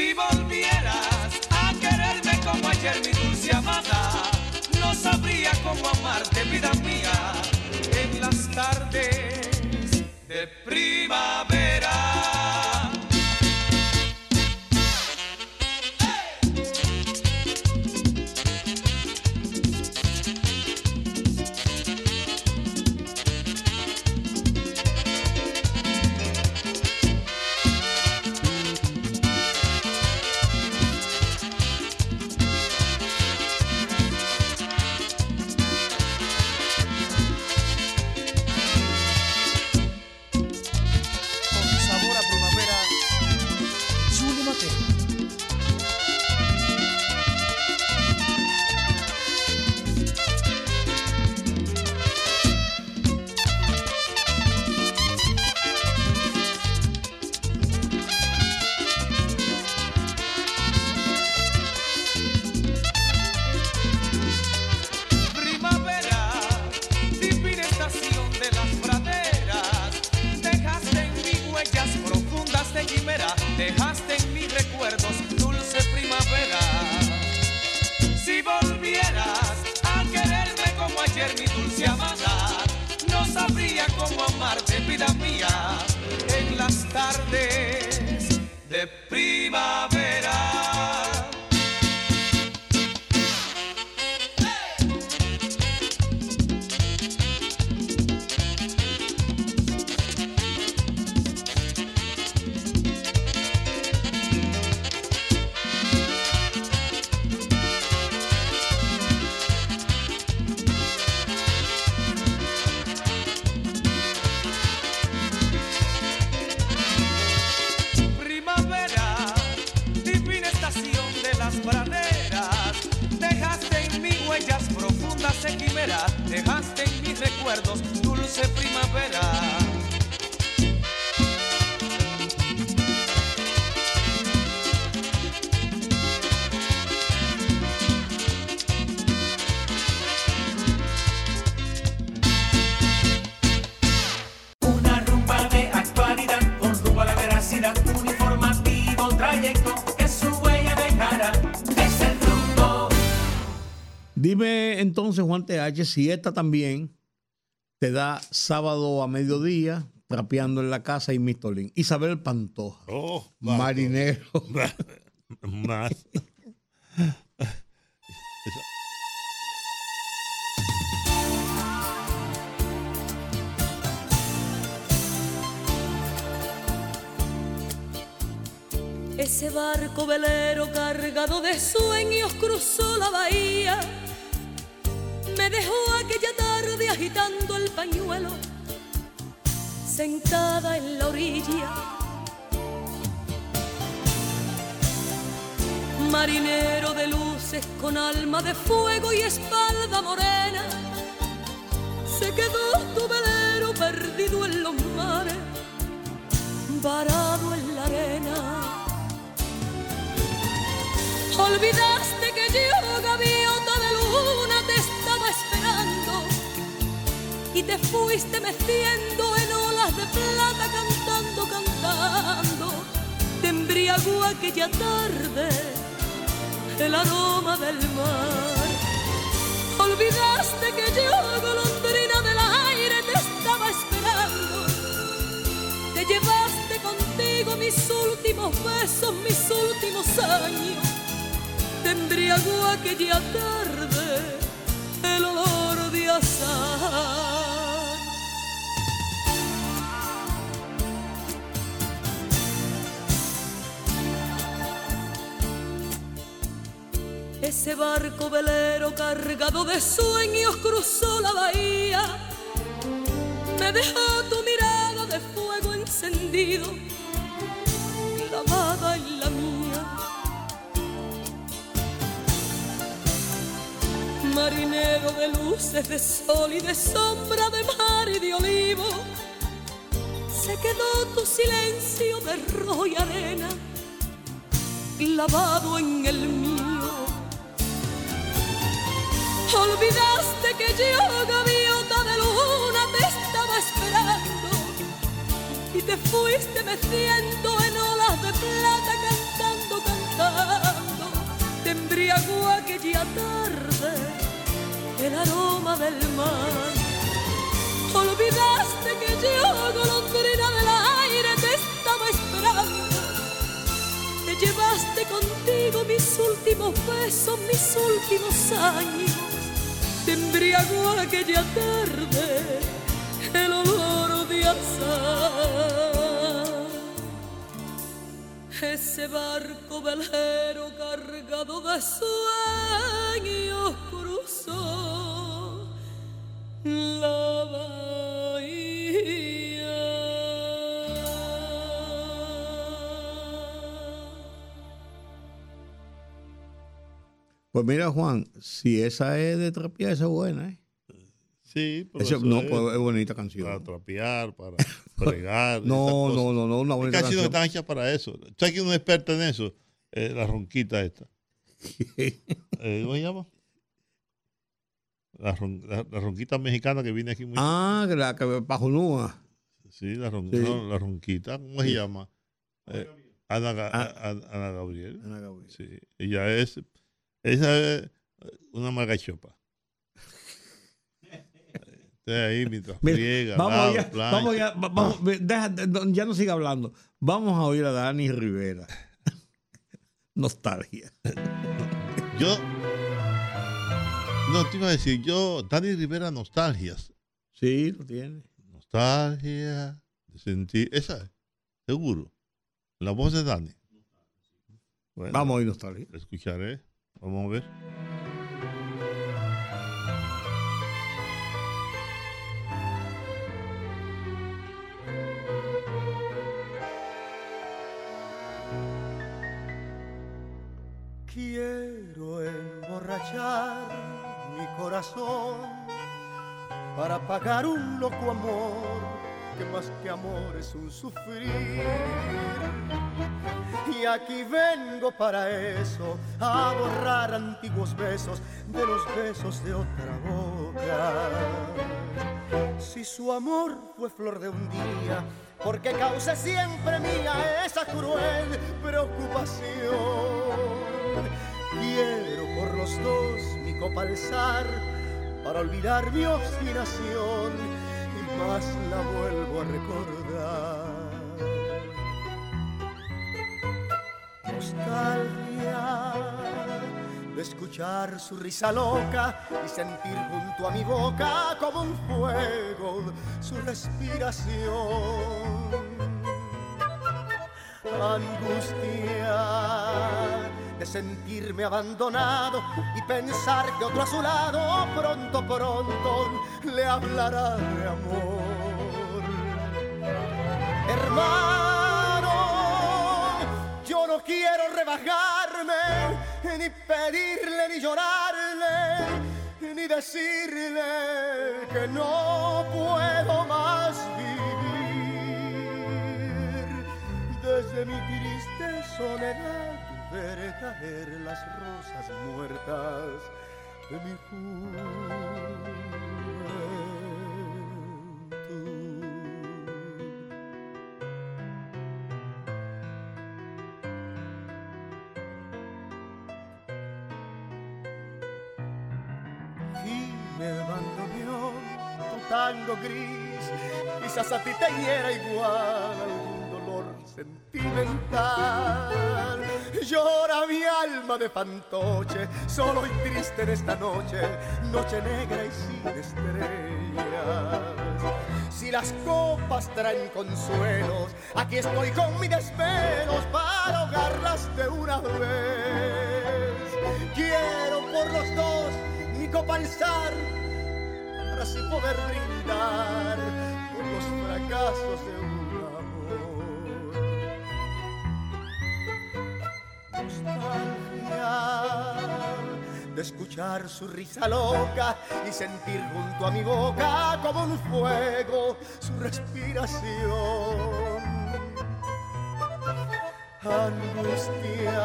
Si Juan TH, si esta también te da sábado a mediodía, trapeando en la casa y Mistolín. Isabel Pantoja. Oh, marinero. [LAUGHS] Más. Ese barco velero cargado de sueños cruzó la bahía. Dejó aquella tarde agitando el pañuelo, sentada en la orilla. Marinero de luces con alma de fuego y espalda morena, se quedó tu velero perdido en los mares, varado en la arena. Olvidaste esperando y te fuiste meciendo en olas de plata cantando, cantando. Te embriagó aquella tarde el aroma del mar. Olvidaste que yo, golondrina del aire, te estaba esperando. Te llevaste contigo mis últimos besos, mis últimos años te embriagó aquella tarde Ese barco velero cargado de sueños cruzó la bahía. Me dejó tu mirada de fuego encendido, clavada en la mía. Marinero de luces, de sol y de sombra, de mar y de olivo. Se quedó tu silencio de rojo y arena, clavado en el mío. Olvidaste que yo, gaviota de luna, te estaba esperando y te fuiste meciendo en olas de plata, cantando, cantando. Te embriagó aquella tarde el aroma del mar. Olvidaste que yo, golondrina del aire, te estaba esperando. Te llevaste contigo mis últimos besos, mis últimos años. Te embriagó aquella tarde el olor de azar. Ese barco velero cargado de sueños cruzó la Pues mira, Juan, si esa es de trapear, esa es buena, ¿eh? Sí, pero Esa- eso no, es pues es bonita canción. Para trapear, para [LAUGHS] fregar. No, no, no, no, una canciones canción. que están hechas para eso. ¿Sabes quién es un experto en eso? Eh, la ronquita esta. [LAUGHS] Eh, ¿Cómo se llama? La, ron- la- la ronquita mexicana que viene aquí muy Ah, que la que pajunúa. Sí, la, ron- Sí. no, la ronquita, ¿cómo se llama? Eh, Ana, Ah. Ana- Ana Gabriel. Ana Gabriel. Sí, ella es, esa es una margachopa. Ahí mientras Mira, friega, vamos lava, ya, vamos ya, va- vamos, deja- de- ya no siga hablando. Vamos a oír a Dani Rivera. [LAUGHS] Nostalgia. Yo, no, te iba a decir, yo, Dani Rivera, nostalgias. Sí, lo tiene. Nostalgia, de sentir, esa es, seguro. La voz de Dani. Bueno, Vamos a oír nostalgia. escucharé, vamos a ver. Quiero emborrachar mi corazón para pagar un loco amor que más que amor es un sufrir. Y aquí vengo para eso, a borrar antiguos besos de los besos de otra boca. Si su amor fue flor de un día, porque causa siempre mía esa cruel preocupación. Quiero por los dos mi copa alzar para olvidar mi obstinación y más la vuelvo a recordar. Nostalgia de escuchar su risa loca y sentir junto a mi boca como un fuego su respiración angustia de sentirme abandonado y pensar que otro a su lado pronto, pronto le hablará de amor. Hermano, yo no quiero rebajarme, ni pedirle, ni llorarle, ni decirle que no puedo más vivir desde mi triste soledad ver las rosas muertas de mi juventud. Dime, bandoneón, tu tango gris, quizás a ti te hiera igual sentimental. Llora mi alma de fantoche, solo y triste en esta noche, noche negra y sin estrellas. Si las copas traen consuelos, aquí estoy con mis desvelos para ahogarlas de una vez. Quiero por los dos mi copa alzar para así poder brindar por los fracasos de Nostalgia de escuchar su risa loca y sentir junto a mi boca como un fuego su respiración angustia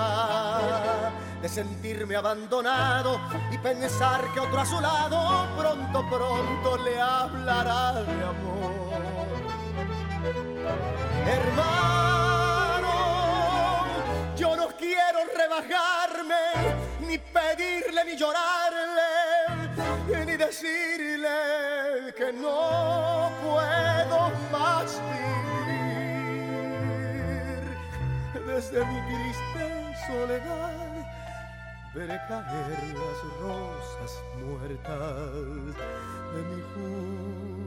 de sentirme abandonado y pensar que otro a su lado pronto, pronto le hablará de amor. Hermano, quiero rebajarme, ni pedirle, ni llorarle, ni decirle que no puedo más vivir desde mi triste soledad veré caer las rosas muertas de mi juventud.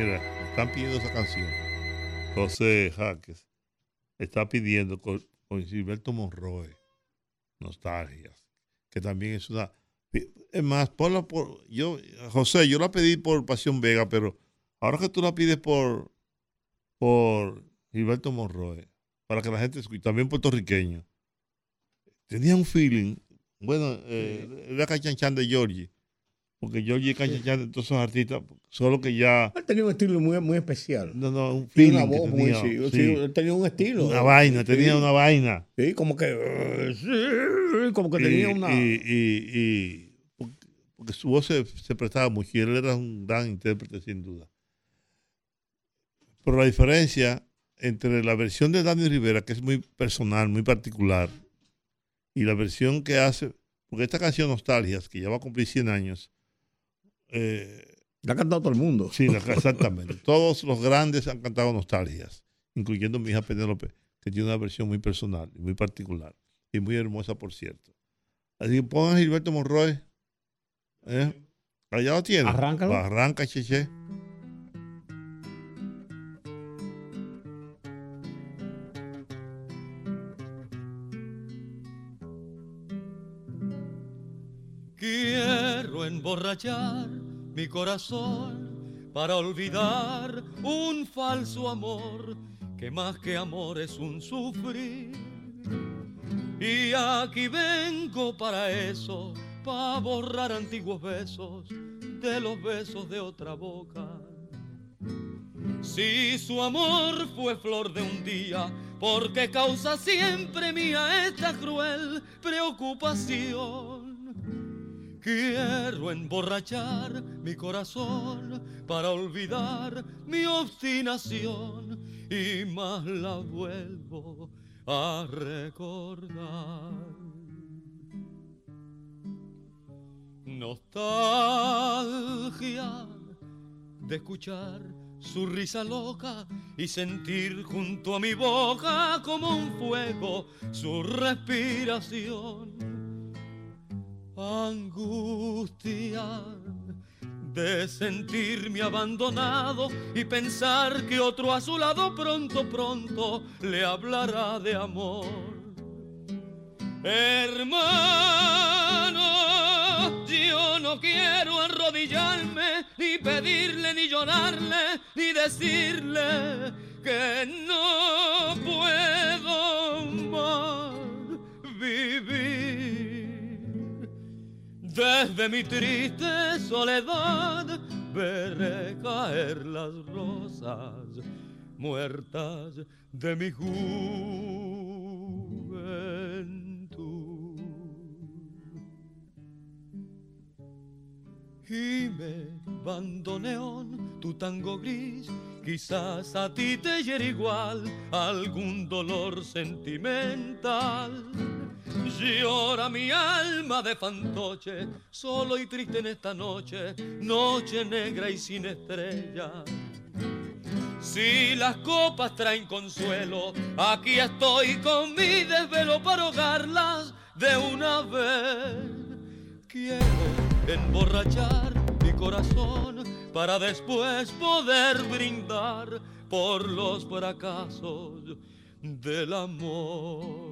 Mira, están pidiendo esa canción. José Jaques está pidiendo con, con Gilberto Monroe, Nostalgias, que también es una... Es más, ponla por... Yo, José, yo la pedí por Pasión Vega, pero ahora que tú la pides por, por Gilberto Monroe, para que la gente escuche, también puertorriqueño, tenía un feeling, bueno, eh, era Cachanchan de Georgie, porque Georgie y Cachanchan de todos esos artistas, solo que ya... Él tenía un estilo muy, muy especial. No, no, un una feeling que voz muy, sí, sí. sí, él tenía un estilo. Una vaina, tenía Sí. una vaina. Sí, como que. sí, como que Y- tenía una. Y, y- y- porque- porque su voz se, se prestaba mucho y él era un gran intérprete, sin duda. Pero la diferencia entre la versión de Dani Rivera, que es muy personal, muy particular, y la versión que hace, porque esta canción Nostalgias, que ya va a cumplir 100 años, eh, la ha cantado todo el mundo. Sí, exactamente. [LAUGHS] Todos los grandes han cantado Nostalgias, incluyendo mi hija Penélope, que tiene una versión muy personal y muy particular, y muy hermosa, por cierto. Así que pongan a Gilberto Monroy. ¿eh? Allá lo tiene. Arráncalo. Arranca, cheche. Emborrachar mi corazón para olvidar un falso amor que más que amor es un sufrir. Y aquí vengo para eso, para borrar antiguos besos de los besos de otra boca. Si su amor fue flor de un día, porque causa siempre mía esta cruel preocupación. Quiero emborrachar mi corazón para olvidar mi obstinación y más la vuelvo a recordar. Nostalgia de escuchar su risa loca y sentir junto a mi boca como un fuego su respiración angustia de sentirme abandonado y pensar que otro a su lado pronto, pronto le hablará de amor. Hermano, yo no quiero arrodillarme, ni pedirle, ni llorarle, ni decirle que no puedo más vivir. Desde mi triste soledad veré caer las rosas muertas de mi juventud. Gime, bandoneón, tu tango gris, quizás a ti te hiere igual algún dolor sentimental. Llora mi alma de fantoche, solo y triste en esta noche, noche negra y sin estrella. Si las copas traen consuelo, aquí estoy con mi desvelo para ahogarlas de una vez. Quiero emborrachar mi corazón para después poder brindar por los fracasos del amor.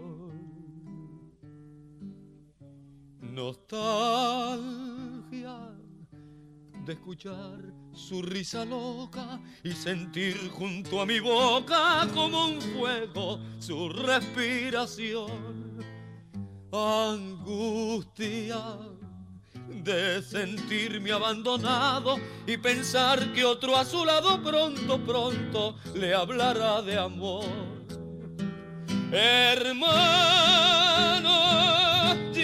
Nostalgia de escuchar su risa loca y sentir junto a mi boca como un fuego su respiración. Angustia de sentirme abandonado y pensar que otro a su lado pronto, pronto le hablará de amor. Hermano,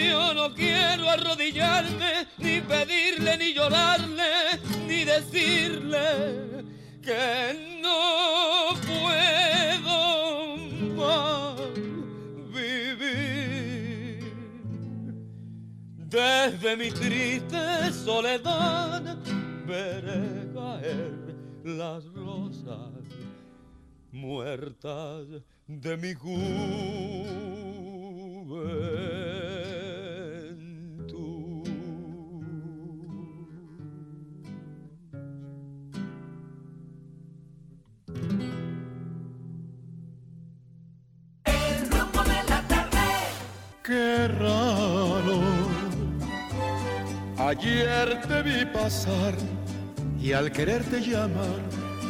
yo no quiero arrodillarme, ni pedirle, ni llorarle, ni decirle que no puedo más vivir. Desde mi triste soledad veré caer las rosas muertas de mi juventud. Qué raro. Ayer te vi pasar y al quererte llamar,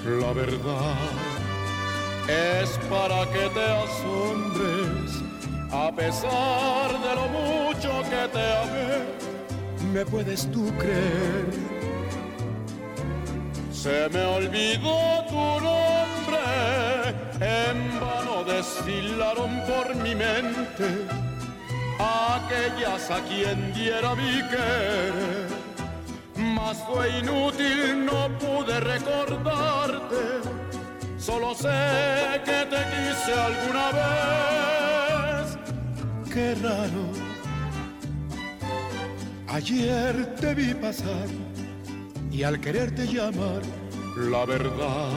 la verdad es para que te asombres. A pesar de lo mucho que te amé, me puedes tú creer. Se me olvidó tu nombre, en vano desfilaron por mi mente aquellas a quien diera mi querer. Mas fue inútil, no pude recordarte, solo sé que te quise alguna vez. Qué raro, ayer te vi pasar y al quererte llamar, la verdad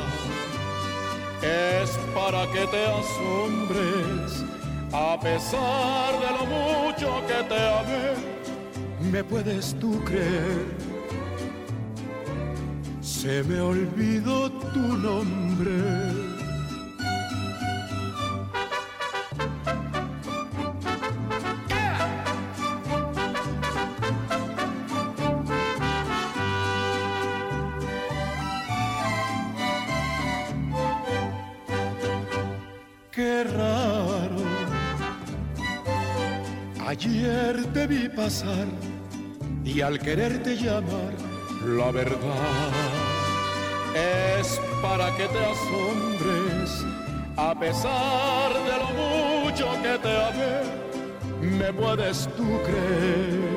es para que te asombres. A pesar de lo mucho que te amé, me puedes tú creer. Se me olvidó tu nombre. Y al quererte llamar, la verdad es para que te asombres. A pesar de lo mucho que te amé, me puedes tú creer.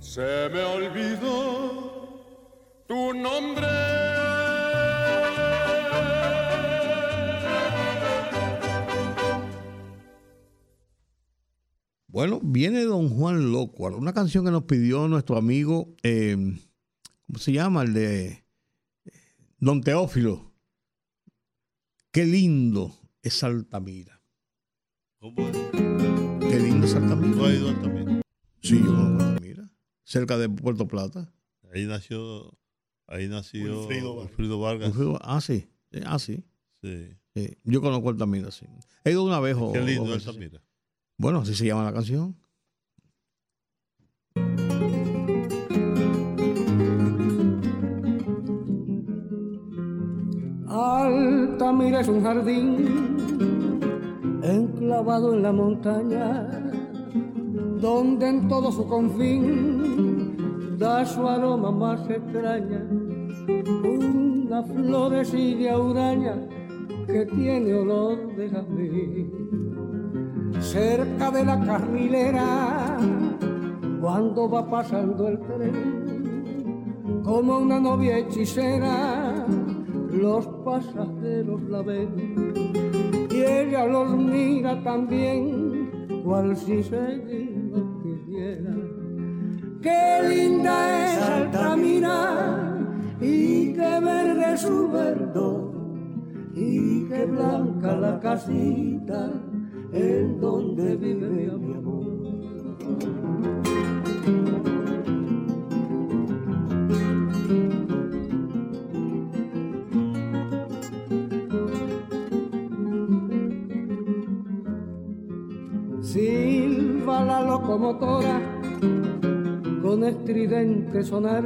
Se me olvidó tu nombre. Bueno, viene Don Juan Locuar, una canción que nos pidió nuestro amigo, eh, ¿cómo se llama? El de eh, Don Teófilo. Qué lindo es Altamira. ¿Cómo es? Qué lindo es Altamira. ¿Tú has ido a Altamira? Sí, yo conozco Altamira. Cerca de Puerto Plata. Ahí nació, ahí nació Wilfrido Vargas. Wilfrido Vargas. Ah, sí. Eh, Ah, sí. Sí. Sí, Yo conozco Altamira, sí. He ido una vez. o- Qué lindo veces, Altamira. Bueno, así se llama la canción. Altamira es un jardín enclavado en la montaña, donde en todo su confín da su aroma más extraña, una florecilla huraña que tiene olor de jazmín. Cerca de la carrilera, cuando va pasando el tren, como una novia hechicera, los pasajeros la ven y ella los mira también, cual si se los quisiera. Qué linda es Altamira y qué verde su verdor y qué blanca la casita en donde vive mi amor. Silba la locomotora con estridente sonar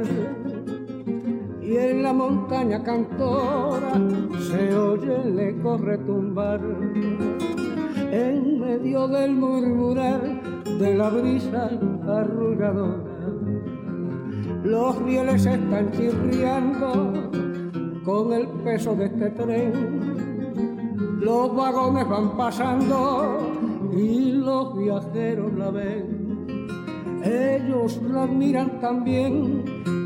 y en la montaña cantora se oye el eco retumbar en medio del murmurar de la brisa arrulladora. Los rieles están chirriando con el peso de este tren. Los vagones van pasando y los viajeros la ven. Ellos la admiran también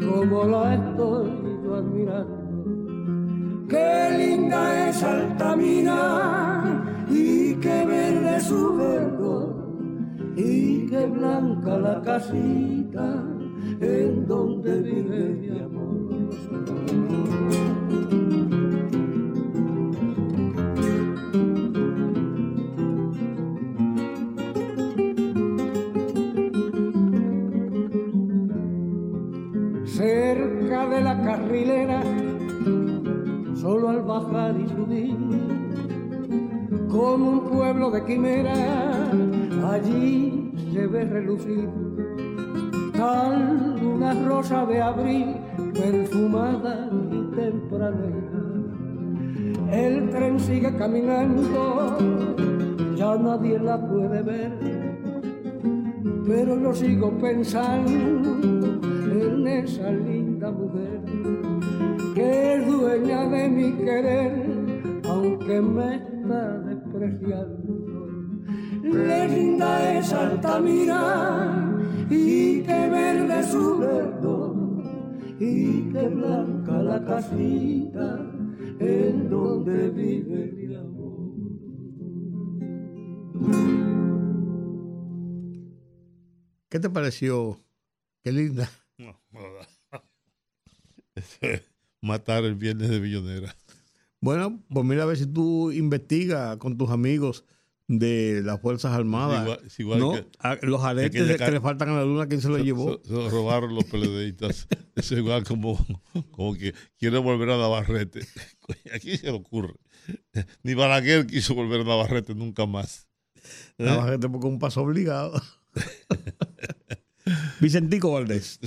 como la estoy yo admirando. Qué linda es Altamira y qué verde su verdor y qué blanca la casita en donde vive mi amor. cerca de la carrilera, solo al bajar y subir, como un pueblo de quimera, allí se ve relucir tal una rosa de abril perfumada y tempranera. El tren sigue caminando, ya nadie la puede ver, pero yo sigo pensando en esa linda mujer que es dueña de mi querer, aunque me está despreciando. Le linda es Altamira y qué verde su verdor y qué blanca la casita en donde vive mi amor. ¿Qué te pareció? Qué linda. No, no, no. [LAUGHS] Eso es matar el viernes de Billonera. Bueno, pues mira a ver si tú investigas con tus amigos de las Fuerzas Armadas. Igual- es igual ¿no? que- A- los aretes que le faltan a la luna, ¿quién se los llevó? Se robaron los peledeístas. [LAUGHS] Eso es igual como, como que quiere volver a Navarrete. [LAUGHS] ¿A quién se le ocurre? Ni Balaguer quiso volver a Navarrete nunca más. ¿Eh? Navarrete porque un paso obligado. [LAUGHS] Vicentico Valdés.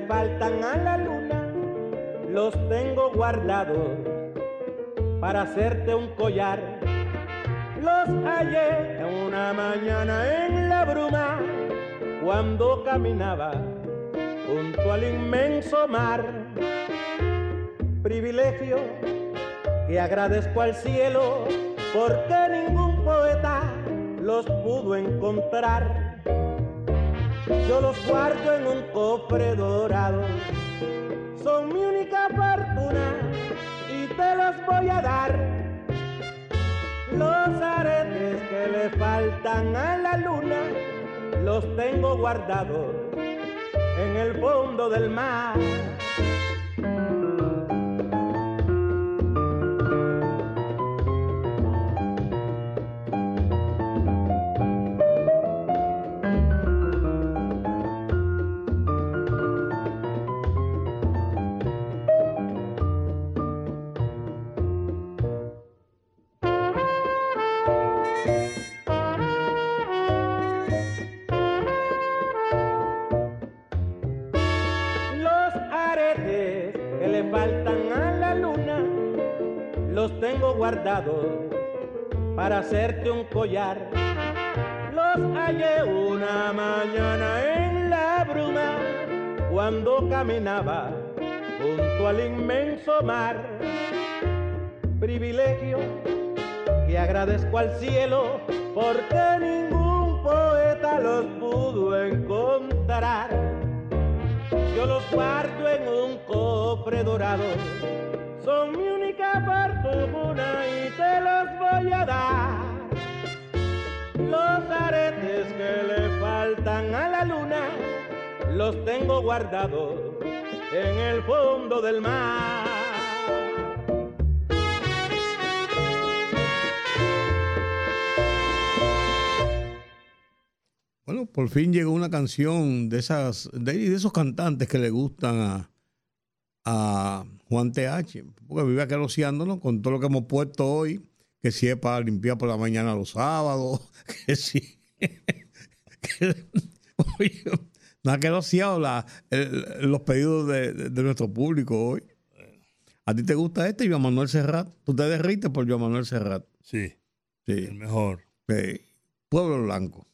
Faltan a la luna los tengo guardados para hacerte un collar. Los hallé una mañana en la bruma cuando caminaba junto al inmenso mar. Privilegio que agradezco al cielo porque ningún poeta los pudo encontrar. Yo los guardo en un cofre dorado. Son mi única fortuna y te los voy a dar. Los aretes que le faltan a la luna los tengo guardados en el fondo del mar. Para hacerte un collar. Los hallé una mañana en la bruma cuando caminaba junto al inmenso mar. Privilegio que agradezco al cielo porque ningún poeta los pudo encontrar. Yo los guardo en un cofre dorado. Son mi única fortuna y te los voy a dar. Los aretes que le faltan a la luna los tengo guardados en el fondo del mar. Bueno, por fin llegó una canción de esas, de, esos cantantes que le gustan a Juan TH, porque vive aqueroseándonos con todo lo que hemos puesto hoy, que si es para limpiar por la mañana los sábados, [LAUGHS] que si. que, oye, nos ha la- el- los pedidos de, de- de nuestro público hoy. ¿A ti te gusta este, Joan Manuel Serrat? ¿Tú te derrites por Joan Manuel Serrat? Sí. Sí. El mejor. Sí. Pueblo Blanco.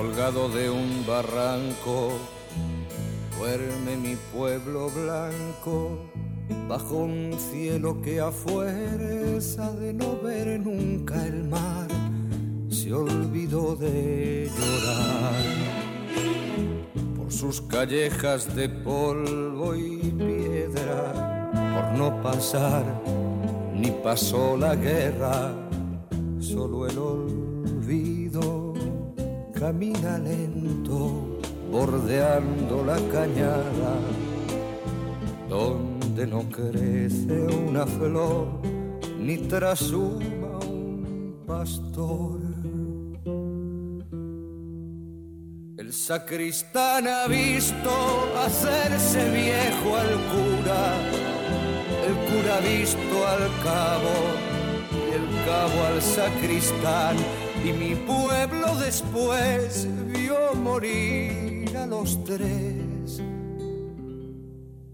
Colgado de un barranco, duerme mi pueblo blanco, bajo un cielo que a de no ver nunca el mar, se olvidó de llorar. Por sus callejas de polvo y piedra, por no pasar, ni pasó la guerra, solo el olvido camina lento, bordeando la cañada, donde no crece una flor, ni trasuma un pastor. El sacristán ha visto hacerse viejo al cura, el cura ha visto al cabo y el cabo al sacristán y mi pueblo después vio morir a los tres.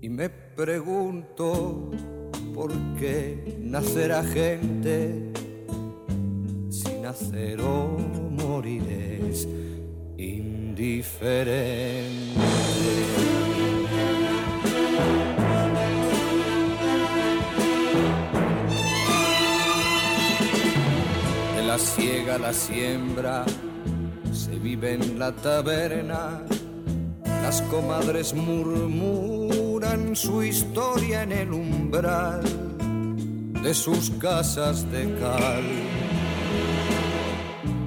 Y me pregunto por qué nacerá gente si nacer o morir es indiferente. De la siembra se vive en la taberna. Las comadres murmuran su historia en el umbral de sus casas de cal.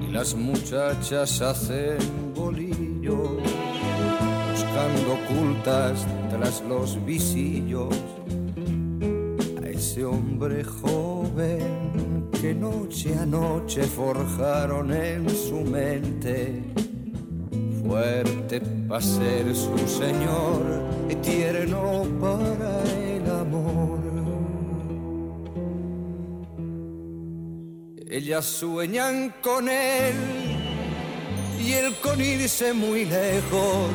Y las muchachas hacen bolillo, buscando ocultas tras los visillos ese hombre joven que noche a noche forjaron en su mente. Fuerte para ser su señor y tierno para el amor. Ellas sueñan con él y él con irse muy lejos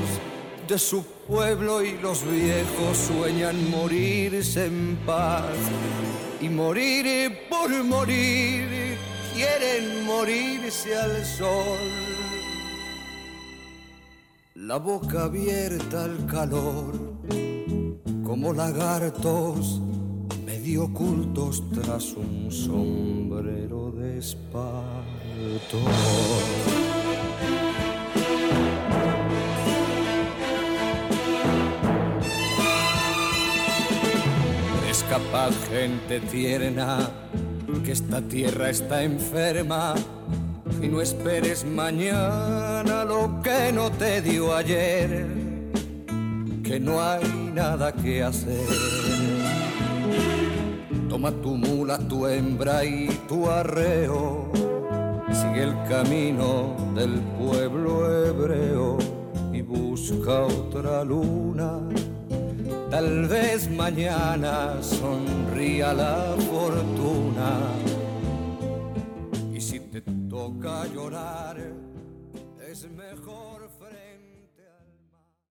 de su pueblo y los viejos sueñan morirse en paz y morir por morir quieren morirse al sol. La boca abierta al calor, como lagartos medio ocultos tras un sombrero de espanto. Capaz gente tierna que esta tierra está enferma y no esperes mañana lo que no te dio ayer, que no hay nada que hacer. Toma tu mula, tu hembra y tu arreo, sigue el camino del pueblo hebreo y busca otra luna. Tal vez mañana sonría la fortuna. Y si te toca llorar